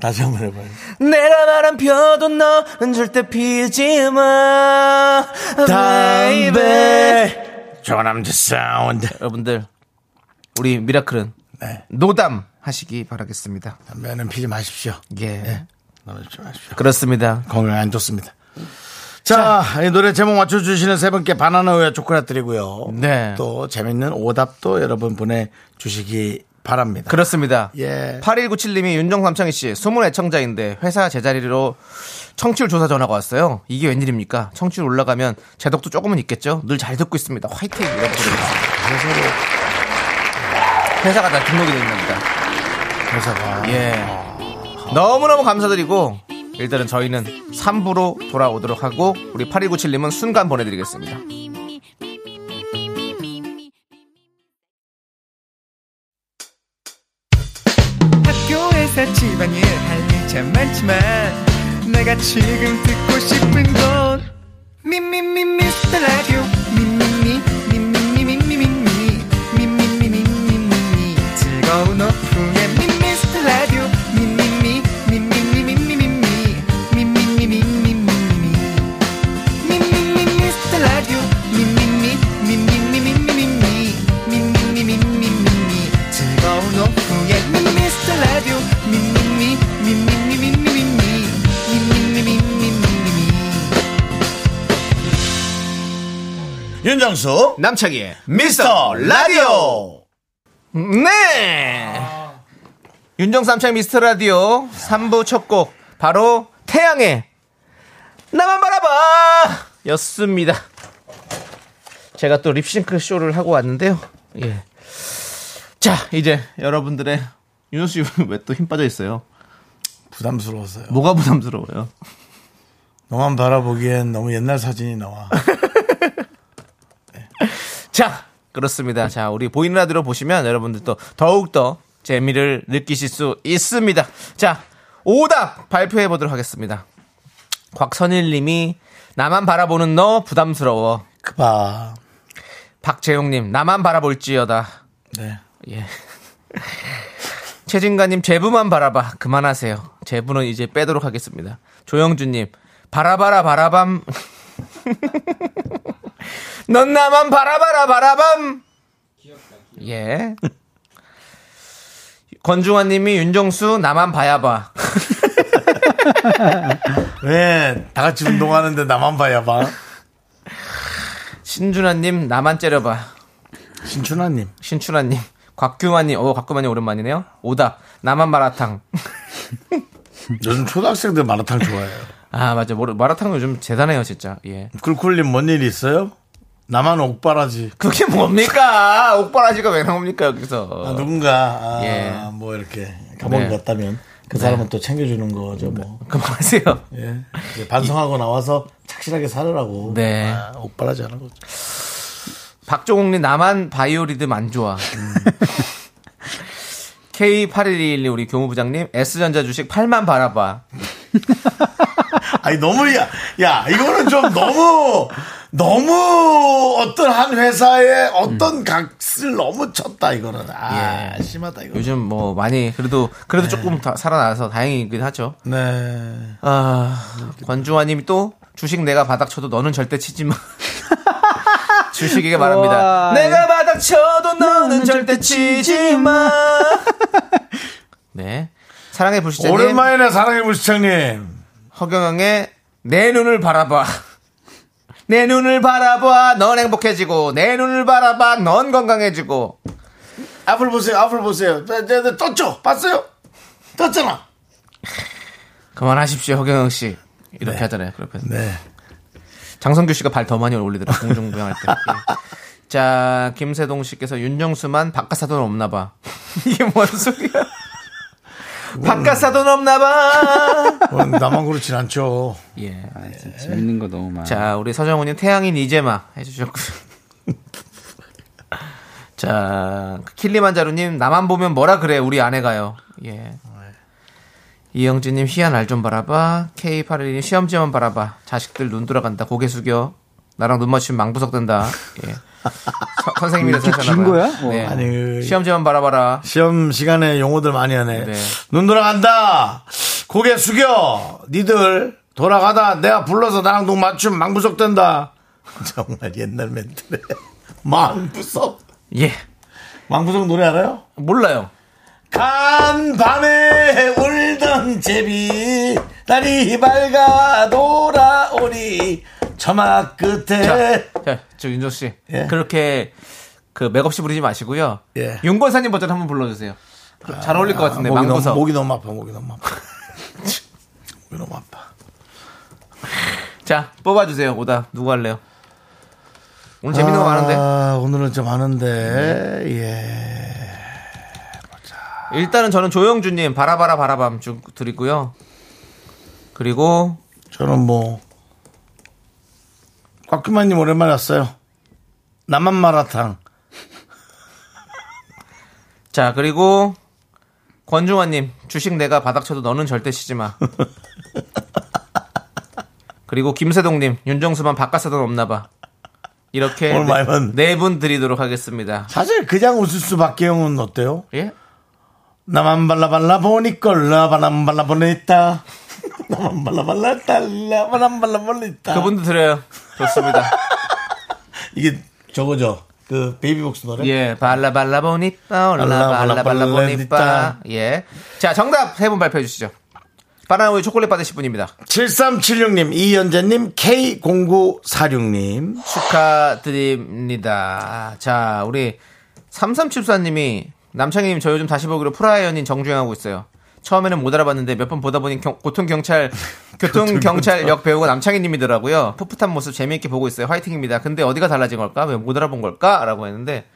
다시 한번 해봐요.
내가 바람 펴도 너는 절대 피지 마
담배. 조남지 사운드.
여러분들 우리 미라클은
네.
노담 하시기 바라겠습니다.
담배는 피지 마십시오.
예.
좀 마십시오.
그렇습니다.
건강 안 좋습니다. 자, 이 노래 제목 맞춰주시는 세 분께 바나나 우유 초콜릿 드리고요.
네.
또 재밌는 오답도 여러분 보내주시기 바랍니다.
그렇습니다.
예.
8197님이 윤정삼창희 씨, 숨은 애청자인데 회사 제자리로 청취율 조사 전화가 왔어요. 이게 웬일입니까? 청취율 올라가면 제 덕도 조금은 있겠죠? 늘 잘 듣고 있습니다. 화이팅! 이라고 보내주셨습니다. 회사가 다 등록이 돼 있습니다.
회사가.
예. 너무너무 감사드리고, 일단은 저희는 3부로 돌아오도록 하고, 우리 8197님은 순간 보내드리겠습니다.
학교에서 집안일 할일참 많지만 내가 지금 듣고 싶은 건 미미미 미스터 라디오 미미미 미미미 미미미 미미미 미미미 즐거운 오후
윤정수
남창희의
미스터 라디오.
네. 윤정수 남창 미스터 라디오 3부 첫 곡 바로 태양의 나만 바라봐 였습니다. 제가 또 립싱크 쇼를 하고 왔는데요. 예. 자, 이제 여러분들의 윤정수 왜또 힘 빠져 있어요?
부담스러웠어요.
뭐가 부담스러워요?
너만 바라보기엔 너무 옛날 사진이 나와.
자, 그렇습니다. 자, 우리 보이는 라디오 보시면 여러분들 또 더욱더 재미를 느끼실 수 있습니다. 자, 오답 발표해 보도록 하겠습니다. 곽선일 님이 나만 바라보는 너 부담스러워.
그 봐.
박재용 님, 나만 바라볼지어다.
네.
예. 최진가 님, 제부만 바라봐. 그만하세요. 제부는 이제 빼도록 하겠습니다. 조영주님, 바라봐라, 바라밤. 넌 나만 바라봐라, 바라밤. 예. 권중환님이 윤정수, 나만 봐야봐.
왜 다 같이 운동하는데 나만 봐야 봐.
신준환님, 나만 째려봐.
신춘하님.
신춘환님, 곽규만님, 어, 곽규만님 오랜만이네요. 오답, 나만 마라탕.
요즘 초등학생들 마라탕 좋아해요.
아, 맞아. 마라탕 요즘 대단해요, 진짜. 예.
쿨쿨님 뭔 일 있어요? 나만 옥바라지.
그게 뭡니까? 옥바라지가 왜 나옵니까, 여기서?
아, 누군가 아,
예.
뭐 이렇게 감옥에
네.
갔다면 그 사람은 또 챙겨주는 거죠 뭐.
그만하세요.
예. 반성하고 나와서 착실하게 살으라고.
네.
아, 옥바라지 하는 거죠.
박종욱님, 나만 바이오리듬 안 좋아. 음. K8121 우리 교무부장님, S전자 주식 8만 바라봐.
아니 너무 야, 야 이거는 좀 너무 너무 어떤 한 회사의 어떤 값을 너무 쳤다 이거는. 아
예.
심하다 이거.
요즘 뭐 많이, 그래도, 그래도 조금 다 살아나서 다행이긴 하죠.
네.
아, 권주환님이 또 주식 내가 바닥 쳐도 너는 절대 치지 마. 주식에게 말합니다.
우와.
내가 바닥 쳐도 너는 절대 치지 마. 네. 사랑의 불시자님.
오랜만이네 사랑의 불시청님.
허경영의 내 눈을 바라봐. 내 눈을 바라봐. 넌 행복해지고 내 눈을 바라봐. 넌 건강해지고.
앞을 보세요. 앞을 보세요. 네, 네, 네, 떴죠? 봤어요? 떴잖아.
그만하십시오, 허경영 씨. 이렇게 하잖아요. 그렇게.
네.
장성규 씨가 발 더 많이 올리더라 공중부양할 때. 예. 자 김세동 씨께서 윤정수만 바깥사돈 없나 봐. 이게 뭔 소리야? 바깥 사돈 없나 봐.
어, 나만 그렇진 않죠.
예.
재밌는 거 너무 많아.
자 우리 서정훈님 태양인 이제마 해주셨고요. 자 킬리만자루님 나만 보면 뭐라 그래 우리 아내가요. 예. 이영진님 희한 알 좀 바라봐. K81님 시험지만 바라봐. 자식들 눈 돌아간다. 고개 숙여. 나랑 눈 맞추면 망부석 된다. 예. 서- 선생님이라서 하셨나봐요.
거야? 어.
네.
아니, 그-
시험지만 바라봐라.
시험 시간에 용어들 많이 하네.
네.
눈 돌아간다. 고개 숙여. 니들 돌아가다 내가 불러서 나랑 눈 맞추면 망부석 된다. 정말 옛날 멘트네. 망부석.
예.
망부석 노래 알아요?
몰라요.
간 밤에 울던 제비 날이 밝아 돌아오리 처막 끝에
자, 자, 저 윤조 씨.
예.
그렇게 그 맥없이 부르지 마시고요.
예.
윤권사님 버전 한번 불러주세요. 그잘 어울릴 것 같은데
목이,
망부석.
너무, 목이 너무 아파 목이 너무 아파 목이 너무 아파
자, 뽑아주세요. 오다. 누구 할래요? 오늘 재밌는 거 많은데.
아, 오늘은 좀 많은데, 예.
일단은 저는 조영주님, 바라바라 바라밤 쭉 드리고요. 그리고,
저는 뭐, 곽규만님 오랜만에 왔어요. 남한 마라탕.
자, 그리고, 권중환님, 주식 내가 바닥 쳐도 너는 절대 쉬지 마. 그리고 김세동님, 윤정수만 바깥에도 없나 봐. 이렇게
봤네.
네분 드리도록 하겠습니다.
사실 그냥 웃을 수밖에 형은 어때요?
예?
나만 발라발라 나만. 나만 발라발라 달라만 발라 보냈다.
그분도 드려요. 좋습니다.
이게 저거죠. 그 베이비복스 노래.
예, 발라 발라 보니빠 올라
발라,
발라
발라,
발라
발라,
보니빠.
발라.
예. 자, 정답 세 분 발표해 주시죠. 바나나 우유 초콜릿 받으실 분입니다.
7376님, 이현재님, K0946님.
축하드립니다. 자, 우리 3374님이 남창희님 저 요즘 다시 보기로 프라이언인 정주행하고 있어요. 처음에는 못 알아봤는데 몇 번 보다 보니 경- 고통 경찰, 교통 경찰 역 배우가 남창희님이더라고요. 풋풋한 모습 재미있게 보고 있어요. 화이팅입니다. 근데 어디가 달라진 걸까? 왜 못 알아본 걸까? 라고 했는데,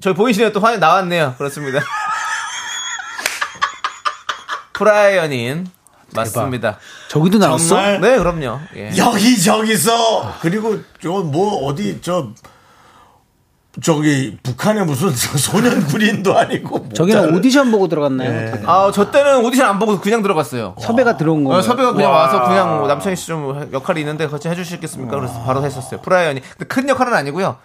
저희 보이시네요. 또 화면 나왔네요. 그렇습니다. 프라이언인. 맞습니다.
저기도 나왔어?
정말
네, 그럼요. 예.
여기저기서 그리고 저 뭐 어디 저 저기 북한에 무슨 저 소년 군인도 아니고 뭐
저기는
잘-
오디션 보고 들어갔나요? 다들?
아, 저 때는 오디션 안 보고 그냥 들어갔어요.
섭외가 들어온
어,
거예요.
섭외가 그냥 와 서 그냥 뭐 남창희 씨 좀 역할이 있는데 같이 해주시겠습니까? 그래서 바로 했었어요. 프라이언이. 근데 큰 역할은 아니고요.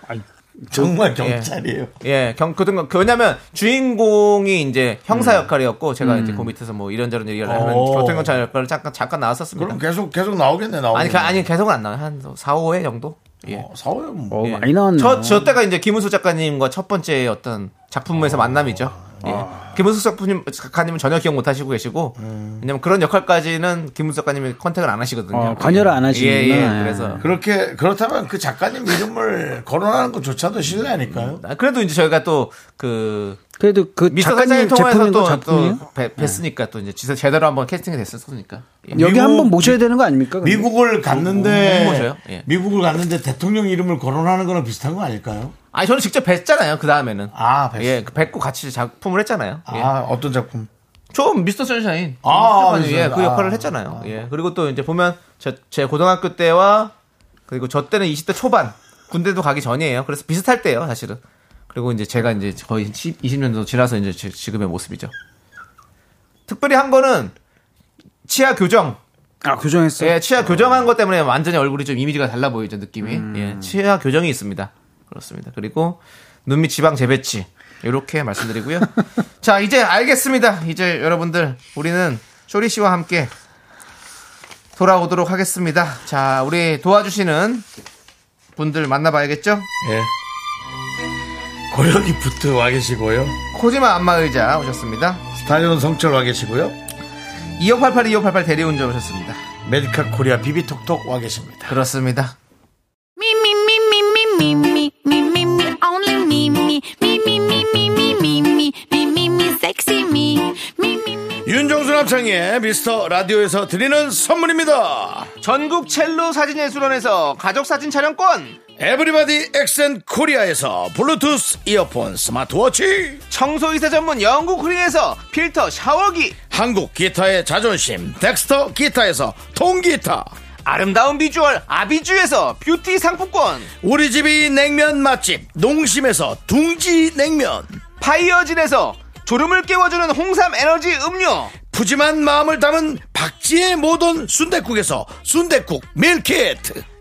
정말 경찰이에요.
예, 경, 그, 그, 왜냐면 주인공이 이제 형사 역할이었고 제가 이제 그 밑에서 뭐 이런저런 얘기를 하면
음. 오.
교통경찰 역할을 잠깐, 잠깐 나왔었습니다.
그럼 계속 계속 나오겠네 나오겠네.
아니, 그- 아니, 계속은 안 나와요. 한 4, 5회 정도? 예.
어, 사오요 뭐.
어,
예.
많이 나왔네.
저, 저 때가 이제 김은수 작가님과 첫 번째 어떤 작품에서 만남이죠. 예. 김은수 작가님, 작가님은 전혀 기억 못 하시고 계시고, 왜냐면 그런 역할까지는 김은수 작가님이 컨택을 안 하시거든요.
어, 관여를 안.
예, 예.
예.
그래서.
그렇게 그렇다면 그 작가님 이름을 거론하는 것조차도 실례 아닐까요?
아, 그래도 이제 저희가 또, 그,
그래도 그
미스터
작가님 제품인 거
또,
작품이에요?
또 뵀- 뵀으니까 또 이제 진짜 제대로 한번 캐스팅이 됐었으니까. 예.
여기
미국-
한번 모셔야 되는 거 아닙니까? 근데?
미국을 갔는데
뭐, 뭐죠? 예.
미국을 갔는데 대통령 이름을 거론하는 거랑 비슷한 거 아닐까요?
아니, 저는 직접 뵀잖아요, 그 다음에는.
아, 뵀
예, 그 뵙고 같이 작품을 했잖아요. 예.
아 어떤 작품?
좀 미스터 선샤인.
아,
미스터 예, 그 역할을
아.
했잖아요. 예. 그리고 또 이제 보면 저, 제 고등학교 때와 그리고 저 때는 20대 초반 군대도 가기 전이에요. 그래서 비슷할 때예요, 사실은. 그리고 이제 제가 이제 거의 10, 20년 정도 지나서 이제 지- 지금의 모습이죠. 특별히 한 거는 치아 교정.
아, 교정했어요?
예, 치아 교정한 것 때문에 완전히 얼굴이 좀 이미지가 달라 보이죠, 느낌이.
음.
예, 치아 교정이 있습니다. 그렇습니다. 그리고 눈 밑 지방 재배치. 이렇게 말씀드리고요. 자, 이제 알겠습니다. 이제 여러분들, 우리는 쇼리 씨와 함께 돌아오도록 하겠습니다. 자, 우리 도와주시는 분들 만나봐야겠죠?
예. 고양이 부트 와 계시고요.
코지마 안마 의자 오셨습니다.
스타리온 성철 와 계시고요.
2588 2588 대리운전 오셨습니다.
메디카 코리아 비비톡톡 와 계십니다.
그렇습니다.
윤정수 남창희의 미스터 라디오에서 드리는 선물입니다.
전국 첼로 사진예술원에서 가족 사진 촬영권.
에브리바디 엑센 코리아에서 블루투스 이어폰 스마트워치
청소이사 전문 영국 크린에서 필터 샤워기!
한국 기타의 자존심 덱스터 기타에서 통기타
아름다운 비주얼 아비주에서 뷰티 상품권!
우리 집이 냉면 맛집 농심에서 둥지 냉면
파이어진에서 졸음을 깨워주는 홍삼 에너지 음료!
푸짐한 마음을 담은 박지의 모던 순댓국에서 순댓국 밀키트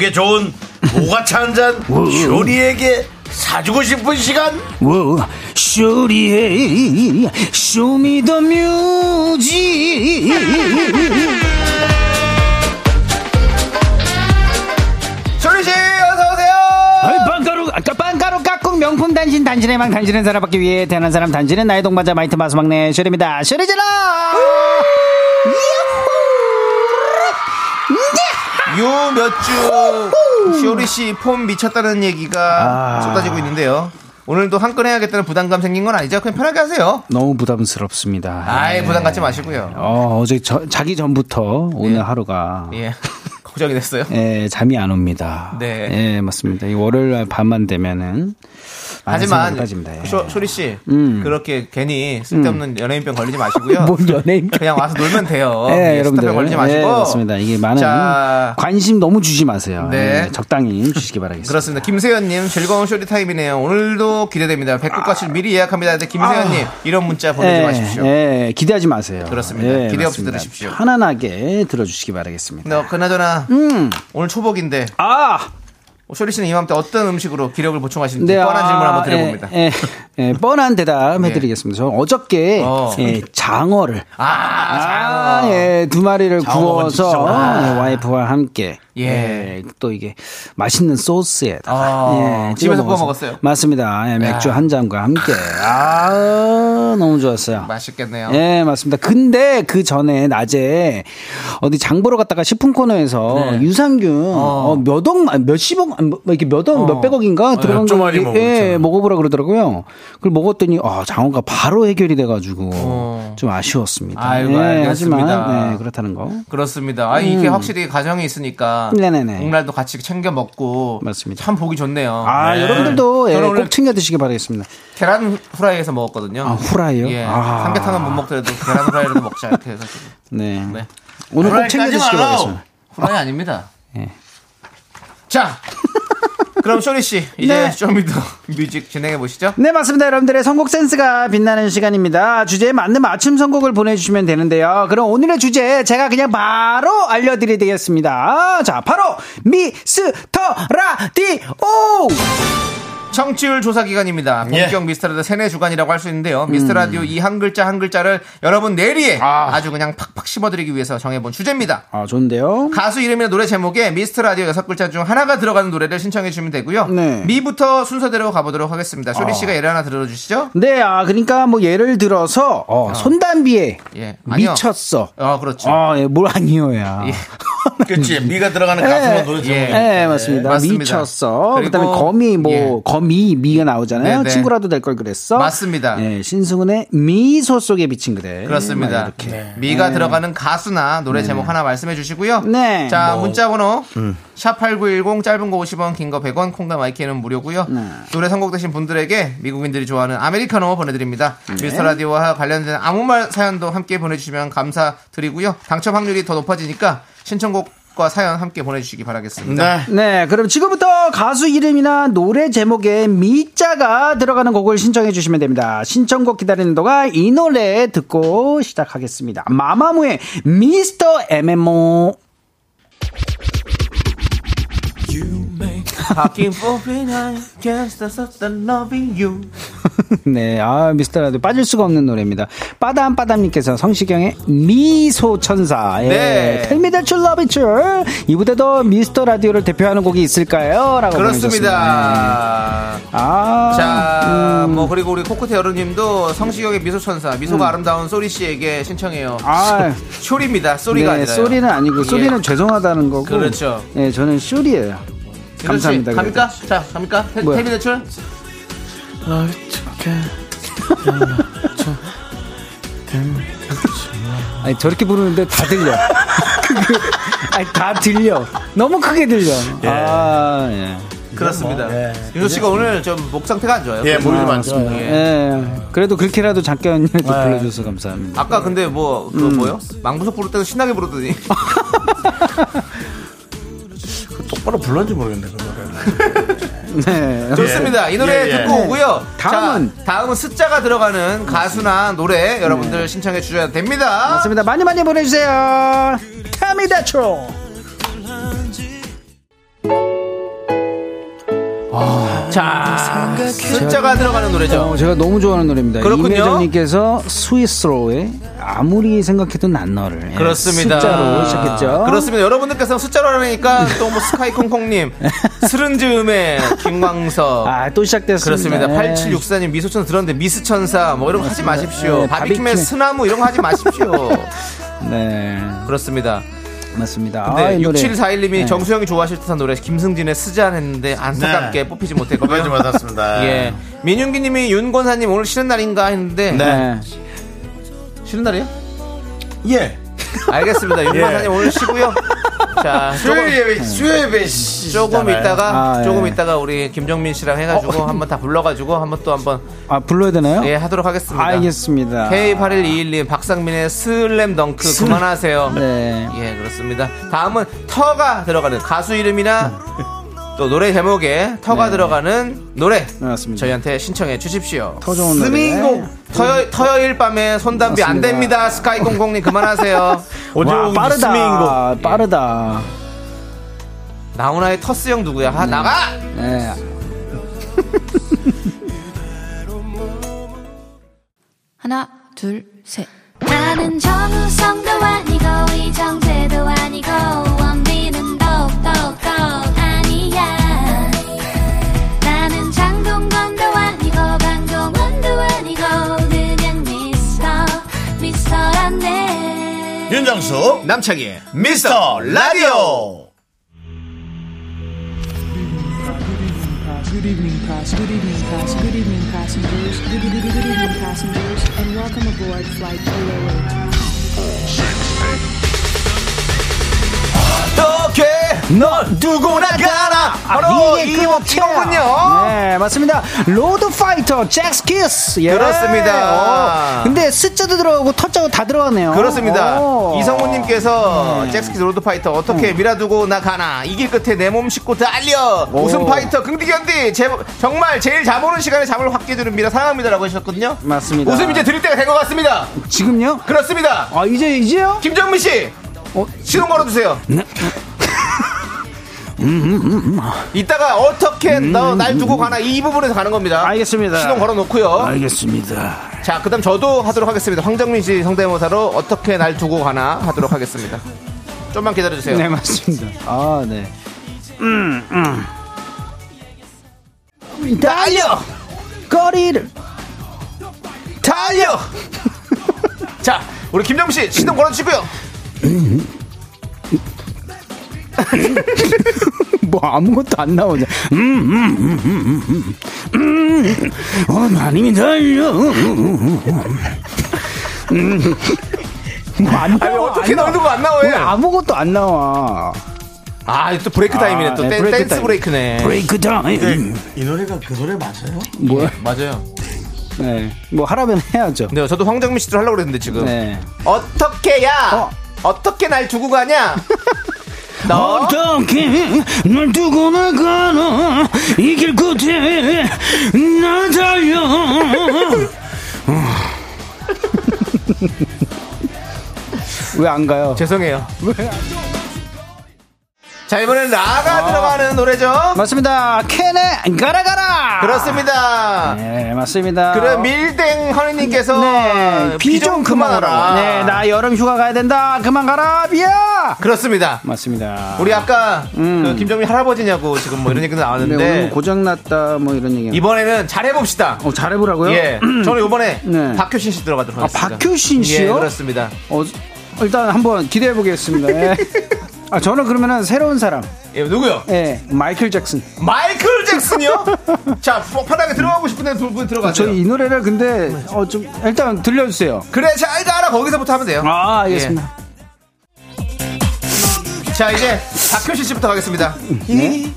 목에 좋은 모가차 한 잔, 쇼리에게 사주고 싶은 시간,
뭐, 쇼리의 쇼미더뮤직
쇼리 씨 어서 오세요.
아이, 빵가루, 아까 빵가루 깍꿍 명품 단신, 단신의 망, 단신은 사랑받기 위해 태어난 사람, 단신은 나의 동반자, 마이티 마우스 막내, 쇼리입니다. 쇼리질러!
요 몇주 쇼리 씨 폼 미쳤다는 얘기가
아.
쏟아지고 있는데요. 오늘도 한 건 해야겠다는 부담감 생긴 건 아니죠? 그냥 편하게 하세요.
너무 부담스럽습니다.
아이 부담 갖지 마시고요.
어, 어제 저- 자기 전부터 오늘 하루가
예. 걱정이 됐어요.
예, 잠이 안 옵니다.
네.
예, 맞습니다. 이 월요일 날 밤만 되면은
하지만.
예.
쇼, 쇼리 씨
음.
그렇게 괜히 쓸데없는 연예인병 걸리지 마시고요.
뭔 연예인병.
그냥 와서 놀면 돼요.
예,
예,
여러분들.
걸리지 마시고.
예, 맞습니다. 이게 많은
자,
관심 너무 주지 마세요.
네.
예, 적당히 주시기 바라겠습니다.
그렇습니다. 김세현님 즐거운 쇼리 타임이네요. 오늘도 기대됩니다. 백국 가출 미리 예약합니다. 근데 김세현님 이런 문자 보내지
예,
마십시오.
예, 기대하지 마세요.
그렇습니다.
예,
기대 없이
맞습니다.
들으십시오.
편안하게 들어주시기 바라겠습니다.
너 그나저나
음.
오늘 초복인데
아!
쇼리 씨는 이맘때 어떤 음식으로 기력을 보충하시는지
네,
뻔한
아,
질문 한번 드려봅니다.
예, 예, 예, 뻔한 대답 해드리겠습니다. 저는 어저께
어.
예, 장어를
아,
아,
장어.
예, 두 마리를 구워서
아.
예, 와이프와 함께
예.
예, 또 이게 맛있는 소스에다가
아,
예,
집에서 구워. 먹었어요?
맞습니다. 예, 맥주
야.
한 잔과 함께 아 너무 좋았어요.
맛있겠네요.
예, 맞습니다. 근데 그 전에 낮에 어디 장 보러 갔다가 식품 코너에서
네.
유산균 어, 몇 억, 아니, 몇십억, 아니, 뭐 이렇게 몇 억,
어.
몇백억인가 들어간
몇
거. 예, 먹어보라 그러더라고요. 그걸 먹었더니 아, 장어가 바로 해결이 돼 가지고
어.
좀 아쉬웠습니다.
아이고,
예. 하지만 네, 그렇다는 거.
그렇습니다. 아, 이게 확실히 가정이 있으니까
음. 네네네.
복날도 같이 챙겨 먹고
맞습니다.
참 보기 좋네요.
아,
네.
여러분들도 예, 꼭 챙겨 드시기 바라겠습니다.
계란 후라이에서 먹었거든요.
아, 후라이요?
예.
아.
삼계탕은 못 먹더라도 계란 후라이라도 먹자 이렇게 해서
네.
네.
오늘 꼭 챙겨 드시기. 바라겠습니다.
후라이 아닙니다.
예.
자, 그럼 쇼리 씨 이제
네.
쇼미더 뮤직 진행해 보시죠.
네, 맞습니다. 여러분들의 선곡 센스가 빛나는 시간입니다. 주제에 맞는 맞춤 선곡을 보내주시면 되는데요. 그럼 오늘의 주제 제가 그냥 바로 알려드리겠습니다. 자, 바로 미스터 라디오!
청취율 조사 기간입니다.
예.
본격 미스터라디오 세뇌 주간이라고 할 수 있는데요.
음.
미스터 라디오 이한 글자 한 글자를 여러분 내리에 아. 주 그냥 팍팍 씹어드리기 위해서 정해본 주제입니다.
아, 좋은데요?
가수 이름이나 노래 제목에 미스터 라디오 여섯 글자 중 하나가 들어가는 노래를 신청해 주시면 되고요.
네.
미부터 순서대로 가보도록 하겠습니다. 쇼리 씨가 예를 하나 들어주시죠.
네, 아, 그러니까 뭐 예를 들어서, 어, 손담비에
예.
미쳤어.
아 그렇죠.
아, 예, 뭘 아니요야.
예.
그치. 미가 들어가는 가수나 노래 제목.
예, 맞습니다.
맞습니다.
미쳤어.
그리고,
그다음에 거미 뭐
예.
거미 미가 나오잖아요.
네, 네.
친구라도 될 걸 그랬어.
맞습니다.
예, 신승훈의 미소 속에 비친 그대.
그렇습니다.
막 이렇게.
미가 들어가는 가수나 노래 제목 하나 말씀해 주시고요.
네.
자, 문자 번호 샵8910 짧은 거 50원, 긴 거 100원, 콩과 마이크는 무료고요. 노래 선곡되신 분들에게 미국인들이 좋아하는 아메리카노 보내 드립니다. 미스터 라디오와 관련된 아무 말 사연도 함께 보내 주시면 감사드리고요. 당첨 확률이 더 높아지니까 신청곡과 사연 함께 보내 주시기 바라겠습니다.
네.
네, 그럼 지금부터 가수 이름이나 노래 제목에 미자가 들어가는 곡을 신청해 주시면 됩니다. 신청곡 기다리는 동안 이 노래 듣고 시작하겠습니다. 마마무의 미스터 MMO. 네, 아, 미스터 라도 빠질 수가 없는 노래입니다. 빠담 빠담님께서 성시경의 미소 천사. 예.
네.
Tell me that you love it, you. 이보다도 미스터 라디오를 대표하는 곡이 있을까요? 라고 보내주셨습니다.
그렇습니다.
아.
자,
음.
뭐 그리고 우리 코코테 여러님도 성시경의 미소 천사, 미소가 아름다운 소리 씨에게 신청해요.
아.
쇼리입니다. 소리가
네,
아니라
소리는 아니고, 소리는 죄송하다는 거고.
그렇죠.
네, 저는 슈리예요 감사합니다.
갑니까? 자, 갑니까? 테-
뭐야?
태비 대출?
아니, 저렇게 부르는데 다 들려. 아니, 다 들려. 너무 크게 들려. 아, 예.
그렇습니다.
예.
윤호 씨가 오늘 좀 목 상태가 안 좋아요.
예, 목이
아,
많죠.
맞습니다.
예.
예. 그래도 그렇게라도 잠깐이라도
네.
불러줘서 감사합니다.
아까 근데 뭐, 그
음.
뭐요? 망부석 부를 때도 신나게 부르더니.
똑바로 불렀는지 모르겠네, 그 노래를.
네.
좋습니다. 이 노래
예, 예.
듣고 오고요.
다음은?
자, 다음은 숫자가 들어가는 가수나 노래 여러분들 신청해 주셔야 됩니다.
네. 맞습니다. 많이 많이 보내주세요. 타미다트 로.
자, 숫자가 들어가는 노래죠.
어, 제가 너무 좋아하는 노래입니다.
그렇군요.
이매정님께서 스위스로의 아무리 생각해도 난 너를 예,
그렇습니다.
숫자로 시작했죠.
그렇습니다. 여러분들께서 숫자로 하니까 또 뭐 스카이콩콩님, 스른즈음의 김광석.
아, 또 시작됐습니다.
그렇습니다.
예.
8764님 미소천사 들었는데 미스천사 뭐 이런 거 하지 마십시오.
네,
바비킴의
바비킴.
스나무 이런 거 하지 마십시오.
네,
그렇습니다.
맞습니다.
근데
아, 이 노래.
6741님이
네.
정수영이 좋아하실 듯한 노래 김승진의 스잔 했는데 안타깝게
네.
뽑히지 못했고요.
그러지 못했습니다.
예. 민윤기님이 윤권사님 오늘 쉬는 날인가 했는데
네.
쉬는 날이에요?
예.
알겠습니다. 윤권사님 오늘 쉬고요. 자, 조금,
수요예배, 수요예배 씨.
조금 있다가
아, 예.
조금 있다가 우리 김정민 씨랑 해가지고 한번 다 불러가지고 한번 또 한번
아, 불러야 되나요?
예 하도록 하겠습니다.
알겠습니다.
K8121님 박상민의 슬램 덩크 그만하세요.
네.
예 그렇습니다. 다음은 터가 들어가는 가수 이름이나 또 노래 제목에 터가
네.
들어가는 노래
맞습니다.
저희한테 신청해 주십시오.
더 좋은 노래.
스밍곡.
터요, 터요일 밤에 손담비 안
맞습니다.
됩니다. 스카이 공공님 그만하세요.
와,
오종
빠르다.
스밍곡.
빠르다.
나훈아의 터스 형 누구야? 하, 나가!
네.
하나, 둘, 셋.
나는 정우성도 아니고 이정재도 아니고
윤정수,
남창희의
미스터 라디오.
Good evening, pass. Good evening, pass. Good evening, passengers. Good, good, good, good evening, passengers, and welcome aboard flight 208.
어떻게 너 두고 나가나 바로
이게
이곡
끝이에요.
이곡은요
네, 맞습니다. 로드 파이터 젝스키스. 예.
그렇습니다.
어, 근데 숫자도 들어가고 터자도 다 들어가네요.
그렇습니다
오.
이성우님께서
네.
젝스키스 로드파이터 어떻게 날 두고 나가나 이 길 끝에 내 몸 싣고 달려
오.
웃음 파이터 긍디견디 제, 정말 제일 잠 오는 시간에 잠을 확 깨주는 미라 사랑합니다라고 하셨거든요
맞습니다.
웃음 이제 드릴 때가 된 것 같습니다
지금요?
그렇습니다
아, 이제 이제요?
김정민 씨
어?
시동 걸어주세요
네.
이따가 어떻게 너 날 두고 가나 이 부분에서 가는 겁니다
알겠습니다.
시동 걸어놓고요
알겠습니다.
자, 그다음 저도 하도록 하겠습니다. 황정민 씨 성대모사로 어떻게 날 두고 가나 하도록 하겠습니다. 좀만 기다려 주세요.
네, 맞습니다. 아, 네. 음, 음. 달려! 거리를
달려. 자, 우리 김정민 씨 시동 걸어 주시고요.
뭐 아무것도 안 나오냐. 음, 음, 음, 음, 음, 음. 어, 나님이 달려. 음. 뭐 안,
아니,
나와.
어떻게 거 안 나와요?
아무것도 안 나와.
아, 또 브레이크 타임이네. 또
네,
댄,
브레이크
댄스
타임.
브레이크네.
브레이크 타임.
이 노래가 그 노래 맞아요?
뭐야?
맞아요.
네. 뭐 하라면 해야죠.
네, 저도 황정민 씨도 하려고 그랬는데 지금.
네.
어떻게 야? 어. 떻게 날 두고 가냐? 너
어떻게 널 두고 나가나 이길 끝에 나 달려 왜 안 가요?
죄송해요. 자, 이번엔 라가 들어가는 노래죠?
맞습니다. 캔의 가라 가라.
그렇습니다.
네, 맞습니다.
그래 밀땡 허니님께서
네, 비좀 그만하라. 네, 나 여름 휴가 가야 된다. 그만 가라, 비야.
그렇습니다.
맞습니다.
우리 아까
음.
그 김정민 할아버지냐고 지금 뭐 이런 얘기도
네,
나왔는데
오늘 고장 났다 뭐 이런 얘기.
이번에는 잘해봅시다.
어, 잘해보라고요?
예, 저는 이번에
네.
박효신 씨 들어가도록
아,
하겠습니다.
박효신 씨요?
예, 그렇습니다.
어, 일단 한번 기대해 보겠습니다. 예. 아, 저는 그러면은 새로운 사람.
예, 누구요?
예, 마이클 잭슨.
마이클 잭슨이요? 자, 뭐 편하게 들어가고 싶은데 두분 들어가세요.
저희 이 노래를 근데 어 좀 일단 들려주세요.
그래, 잘 가라 거기서부터 하면 돼요.
아, 알겠습니다.
예. 자, 이제 박효신 씨부터 가겠습니다.
네?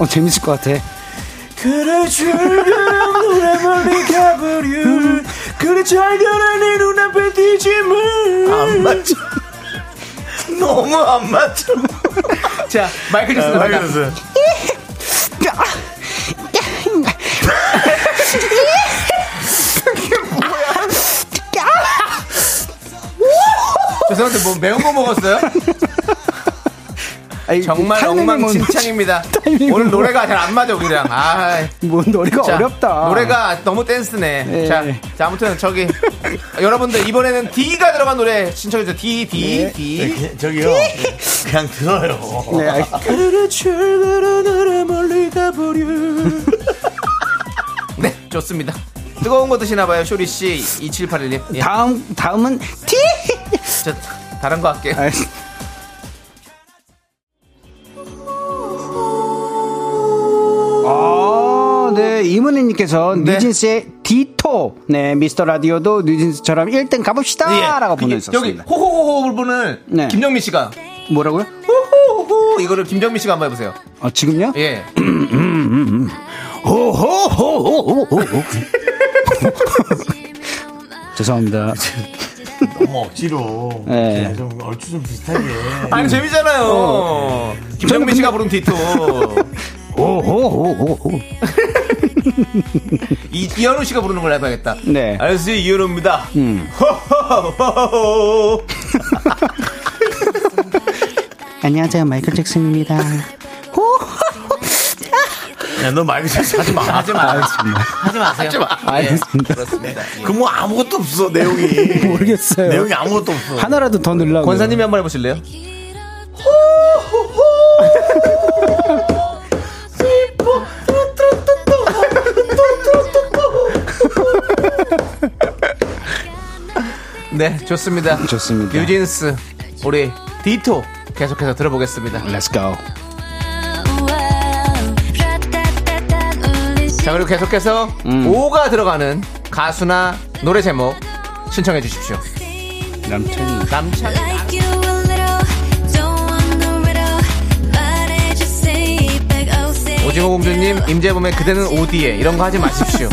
어 재밌을 것 같아.
그래 주면 노래 멀리 가버려 그래 잘 가라 내 눈앞에 뒤짐을
안 맞죠? 너무 안 맞죠? 자, 마이클 잭슨
아. 마이클 잭슨.
죄송한데 뭐 매운 거 먹었어요?
아니,
정말 엉망진창입니다. 오늘
뭐-
노래가 잘 안 맞아 우리랑. 아,
뭐 노래가
자,
어렵다.
노래가 너무 댄스네.
예.
자, 자, 아무튼 저기 여러분들 이번에는 D가 들어간 노래 신청해 주세요. D, D,
네.
D.
네, 저기요. 그냥 들어요.
네, 알-
그를 출근하는 나를 멀리 가버려. 네, 좋습니다. 뜨거운 거 드시나봐요, 쇼리 씨. 2781님. 예.
다음 다음은 티.
저, 다른 거 할게요.
아, 아, 네, 이문희님께서
네.
뉴진스의 디토, 네, 미스터 라디오도 뉴진스처럼 1등 가봅시다!
예.
라고
그게 여기
보내주셨습니다.
호호호호 부분을
네.
김정민 씨가
뭐라고요?
호호호 이거를 김정민 씨가 한번 해보세요.
아, 지금요?
예.
호호호호호호. 죄송합니다.
너무 억지로.
네.
좀 얼추 좀 비슷하게.
아니 재밌잖아요. 김정민 씨가 부른 디토.
호호호호호.
이, 이현우 씨가 부르는 걸 해봐야겠다.
네.
알았어요, 이현우입니다.
음. 안녕하세요, 마이클 잭슨입니다.
야, 너 마이크 잭슨 하지 마.
하지 마. 하지 마세요.
하지 마.
알겠습니다.
예, 그렇습니다. 예.
그뭐 아무것도 없어, 내용이.
모르겠어요.
내용이 아무것도 없어.
하나라도 더 넣으려고.
권사님이 한 번 해보실래요? 네, 좋습니다.
좋습니다.
뉴진스, 우리 디토 계속해서 들어보겠습니다.
Let's go.
자, 그리고 계속해서
음.
오가 들어가는 가수나 노래 제목 신청해 주십시오.
남편이.
남창. 오징어 공주님, 임재범의 그대는 오디에 이런 거 하지 마십시오.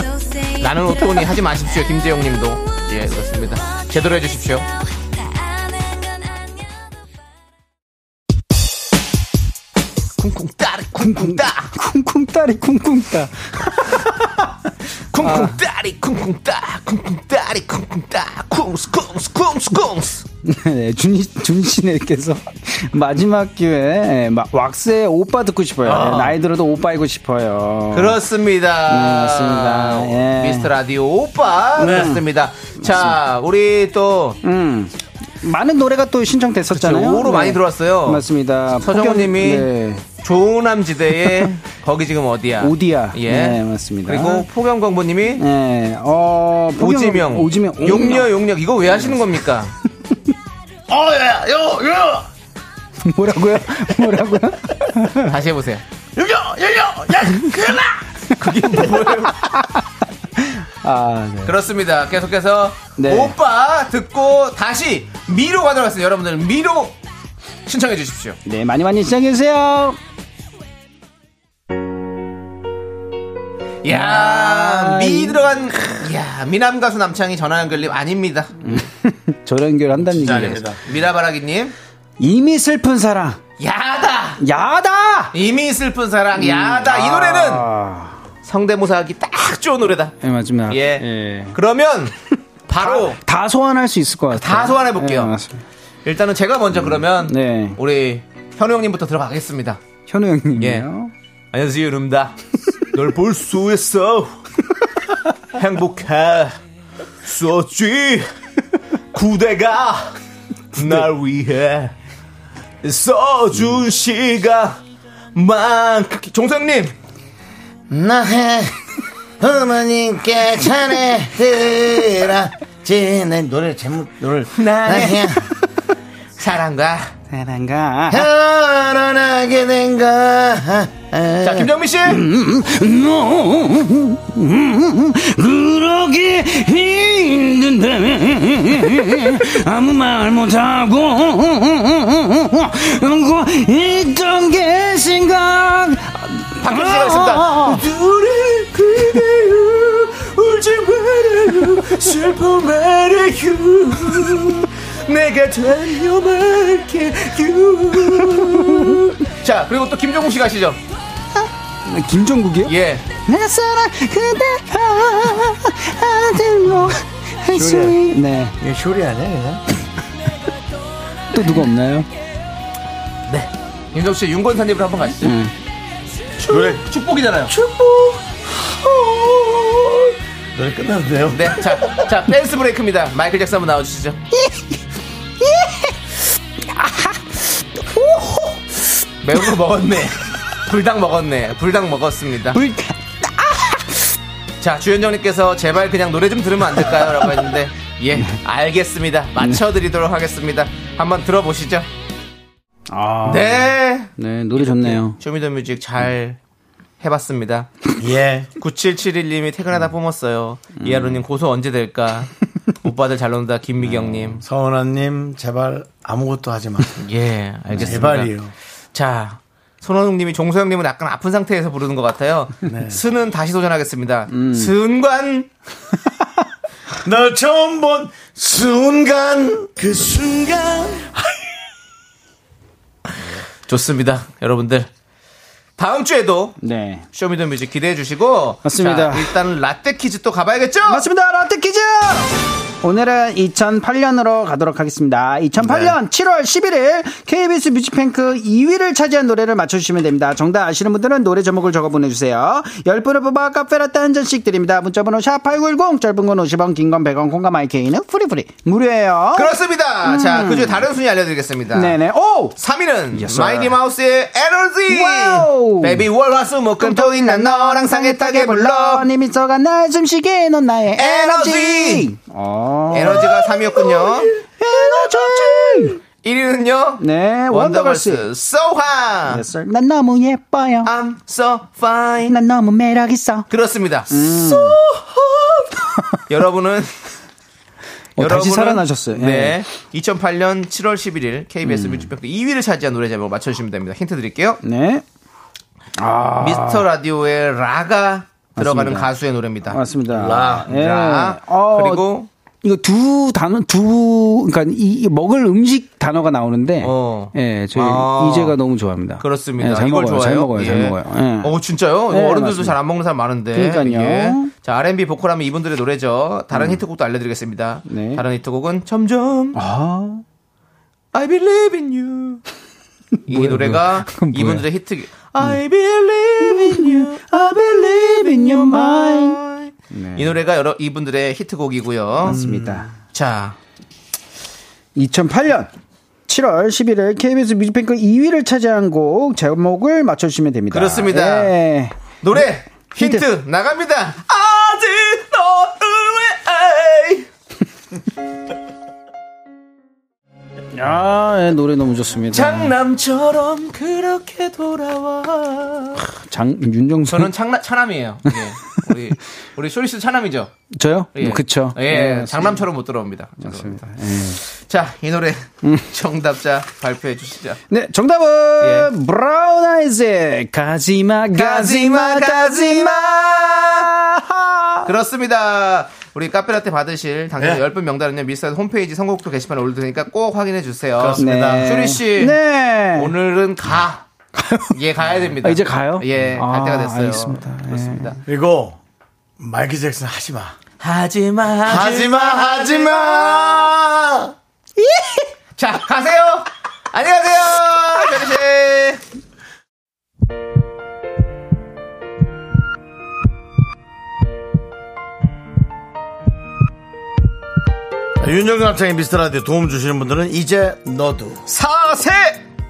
나는 옷돈이 하지 마십시오. 김재용 님도. 예, 그렇습니다. 제대로 해주십시오. 쿵쿵 따리 쿵쿵 따
쿵쿵 따리 쿵쿵 따.
쿵쿵 따리 쿵쿵 따 쿵쿵 따리 쿵쿵 따 쿵스 쿵스 쿵스 쿵스
네, 준, 준씨네께서 마지막 기회에 마- 왁스의 오빠 듣고 싶어요.
아.
나이 들어도 오빠이고 싶어요.
그렇습니다.
네, 맞습니다. 예.
미스터 라디오 오빠
네.
그렇습니다. 자, 우리 또
음. 많은 노래가 또 신청됐었잖아요.
오로 많이 들어왔어요.
맞습니다.
서정우님이
네.
조남지대의 거기 지금 어디야?
오디야.
예,
네, 맞습니다.
그리고 포경광부님이
네, 어, 폭염-
오지명,
오지명,
용녀 용녀 이거 왜 하시는 겁니까?
어, 야, 요, 요!
뭐라고요? 뭐라고요?
다시 해보세요.
여기요, 여기요! 야, 그나!
그게 뭐예요?
아, 네.
그렇습니다. 계속해서
네.
오빠 듣고 다시 미로 가도록 하겠습니다. 여러분들 미로 신청해 주십시오.
네, 많이 많이 시청해주세요.
야, 미 들어간 야 미남 가수 남창이 전화 연결님 아닙니다.
저런 연결 한다는 얘기예요.
아닙니다.
미라바라기 님
이미 슬픈 사랑.
야다
야다!
이미 슬픈 사랑 야다 이 노래는
아,
성대모사 하기 딱 좋은 노래다.
네, 맞습니다.
예.
예.
그러면 바로
다 소환할 수 있을 것 같아요.
다 소환해 볼게요.
네, 맞습니다.
일단은 제가 먼저 그러면
네.
우리 현우 형님부터 들어가겠습니다.
현우
예.
형님이요.
안녕하세요, 여름다. 널 볼 수 있어. 행복해. 썼지. 구대가 날 위해 써준 시간만. 종성님.
나의 어머님께 전해드라. 내 노래 제목, 노래.
나의 사랑과
사랑가.
결혼하게 된 거.
자, 김정민 씨.
그러기 힘든데 아무 말 못하고 그러고 있던 게 생각
박현 씨가 있습니다.
울지 말아요 슬퍼 말아요 내가 달려말게요
자, 그리고 또 김종국 씨가 하시죠.
김종국이요?
예.
내 사랑 그대 아들로 할수 네.
이거 쇼리 아니야 그냥?
또 누가 없나요?
윤정 씨 윤건사님으로 한번 가시죠.
음.
노래
축복이잖아요.
축복. 노래 끝났는데요.
네, 자, 자, 댄스 브레이크입니다. 마이클 잭슨 한번 나와주시죠. 매운 거 먹었네. 불닭 먹었네. 불닭 먹었습니다. 자, 주현정님께서 제발 그냥 노래 좀 들으면 안 될까요? 라고 했는데, 예, 알겠습니다. 맞춰드리도록 하겠습니다. 한번 들어보시죠.
아.
네.
네, 노래 좋네요.
Show Me The Music 잘 해봤습니다.
예.
9771님이 퇴근하다 뿜었어요. 이하로님 고소 언제 될까? 오빠들 잘 논다. 김미경님.
서은아님 제발 아무것도 하지 마.
예, 알겠습니다.
제발이요.
자, 손원웅님이 종소영님은 약간 아픈 상태에서 부르는 것 같아요.
네.
스는 다시 도전하겠습니다.
음.
순관.
널 처음 본 순간 그 순간
좋습니다. 여러분들. 다음 주에도
네.
Show Me The Music 기대해 주시고
맞습니다.
자, 일단 라떼 퀴즈 또 가봐야겠죠?
맞습니다. 라떼 퀴즈! 오늘은 2008년으로 가도록 하겠습니다. 2008년 7월 11일 KBS 뮤직뱅크 2위를 차지한 노래를 맞춰주시면 됩니다. 정답 아시는 분들은 노래 제목을 적어 보내주세요. 10분을 뽑아 카페라떼 한 잔씩 드립니다. 문자번호 샵8910 짧은 건 50원 긴 건 100원 콩과 마이케이는 free free 무료예요.
그렇습니다. 자, 그 중에 다른 순위 알려드리겠습니다.
음. 네네. 오!
3위는
Yes.
마이티 마우스의 에너지. Wow. Baby 월화수 목금토일 난 너랑 상했다게 불러.
네 미소가 날 숨쉬게 넌 나의
에너지.
에너지. 어.
에너지가 3위였군요.
에너지.
1위는요.
네,
원더걸스
원더걸스.
So Hot.
Yes, sir. 난 너무 예뻐요.
I'm so fine.
난 너무 매력 있어.
그렇습니다.
음.
So hot. 여러분은
어, 다시
여러분은-
살아나셨어요. 예.
네. 2008년 7월 11일 KBS 뮤직뱅크 2위를 차지한 노래 제목 맞춰주시면 됩니다. 힌트 드릴게요.
네. 아.
미스터 라디오의 라가 들어가는
맞습니다.
가수의 노래입니다.
맞습니다.
라.
예.
라.
어,
그리고
이거 두 단어 두 그러니까 이, 이 먹을 음식 단어가 나오는데
어.
예, 저희
아.
이제가 너무 좋아합니다.
그렇습니다.
예, 잘
이걸
먹어요.
좋아해요?
잘 먹어요. 잘
예.
먹어요. 예.
어, 진짜요?
네,
어른들도. 잘 안 먹는 사람 많은데.
그러니까요.
예. 자, R&B 보컬하면 이분들의 노래죠. 다른 히트곡도 알려 드리겠습니다.
네.
다른 히트곡은 점점
아.
I believe in you. 이
뭐야,
노래가? 이분들의 히트. I believe in you.
I believe in your mind.
이 노래가 여러 이분들의 히트곡이고요.
맞습니다.
자,
2008년 7월 11일 KBS 뮤직뱅크 2위를 차지한 곡 제목을 맞춰주시면 됩니다.
그렇습니다.
예.
노래 힌트,
힌트.
나갑니다. 아,
예, 노래 너무 좋습니다.
장남처럼 그렇게 돌아와.
장 윤정수
저는 창나, 차남이에요. 예. 우리 우리 쇼리 씨 차남이죠.
저요?
예.
그쵸.
예,
예,
장남처럼 못 들어옵니다.
맞습니다.
자, 이 노래 정답자 발표해 주시죠.
네, 정답은
예.
브라운 아이즈의 가지마 가지마 가지마.
그렇습니다. 우리 카페라떼 받으실 당첨
네.
10분 명단은요. 미스터 홈페이지 선곡표 게시판에 올릴 테니까 꼭 확인해 주세요.
그렇습니다.
네.
쇼리 씨.
네.
오늘은 가. 예, 가야 됩니다.
아, 이제 가요?
예, 갈
아,
때가 됐어요.
알겠습니다. 예.
그렇습니다.
그리고 마이클 잭슨 하지 마.
하지 마,
하지 마, 하지 마.
자, 가세요. 쇼리 씨.
윤정수 남창희의 미스터 라디오 도움 주시는 분들은 이제너두.
사세!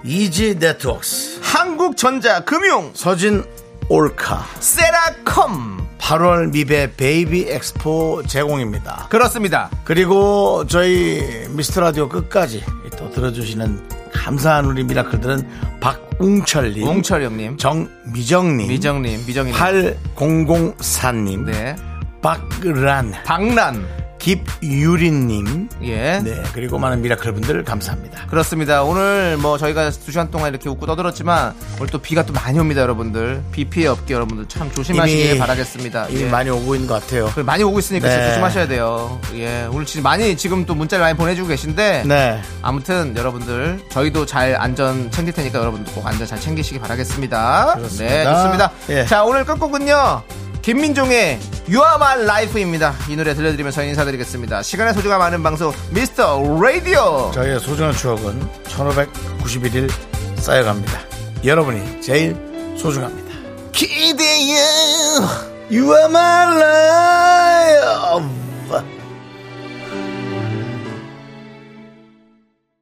이지 네트웍스.
한국전자 금융.
서진 올카.
세라컴.
8월 미베 베이비 엑스포 제공입니다.
그렇습니다.
그리고 저희 미스터 라디오 끝까지 또 들어주시는 감사한 우리 미라클들은 박웅철님,
웅철 형님,
정미정님,
미정님, 미정님,
8004님,
네,
박란,
박란,
김유린님,
예.
네 그리고 많은 미라클 분들 감사합니다.
그렇습니다. 오늘 뭐 저희가 두 시간 동안 이렇게 웃고 떠들었지만 오늘 또 비가 또 많이 옵니다, 여러분들. 비 피해 없게 여러분들 참 조심하시길
이미-
바라겠습니다.
이미
예.
많이 오고 있는 것 같아요.
많이 오고 있으니까
네.
조심하셔야 돼요. 예, 오늘 진짜 많이 지금 또 문자를 많이 보내주고 계신데
네.
아무튼 여러분들 저희도 잘 안전 챙길 테니까 여러분들 꼭 안전 잘 챙기시기 바라겠습니다.
그렇습니다.
네, 좋습니다.
예.
자, 오늘 끝곡은요. 김민종의 You Are My Life입니다. 이 노래 들려드리면서 인사드리겠습니다. 시간의 소중함 많은 방송 미스터 라디오.
저희의 소중한 추억은 1591일 쌓여갑니다. 여러분이 제일 소중합니다. 기대요. You are my love.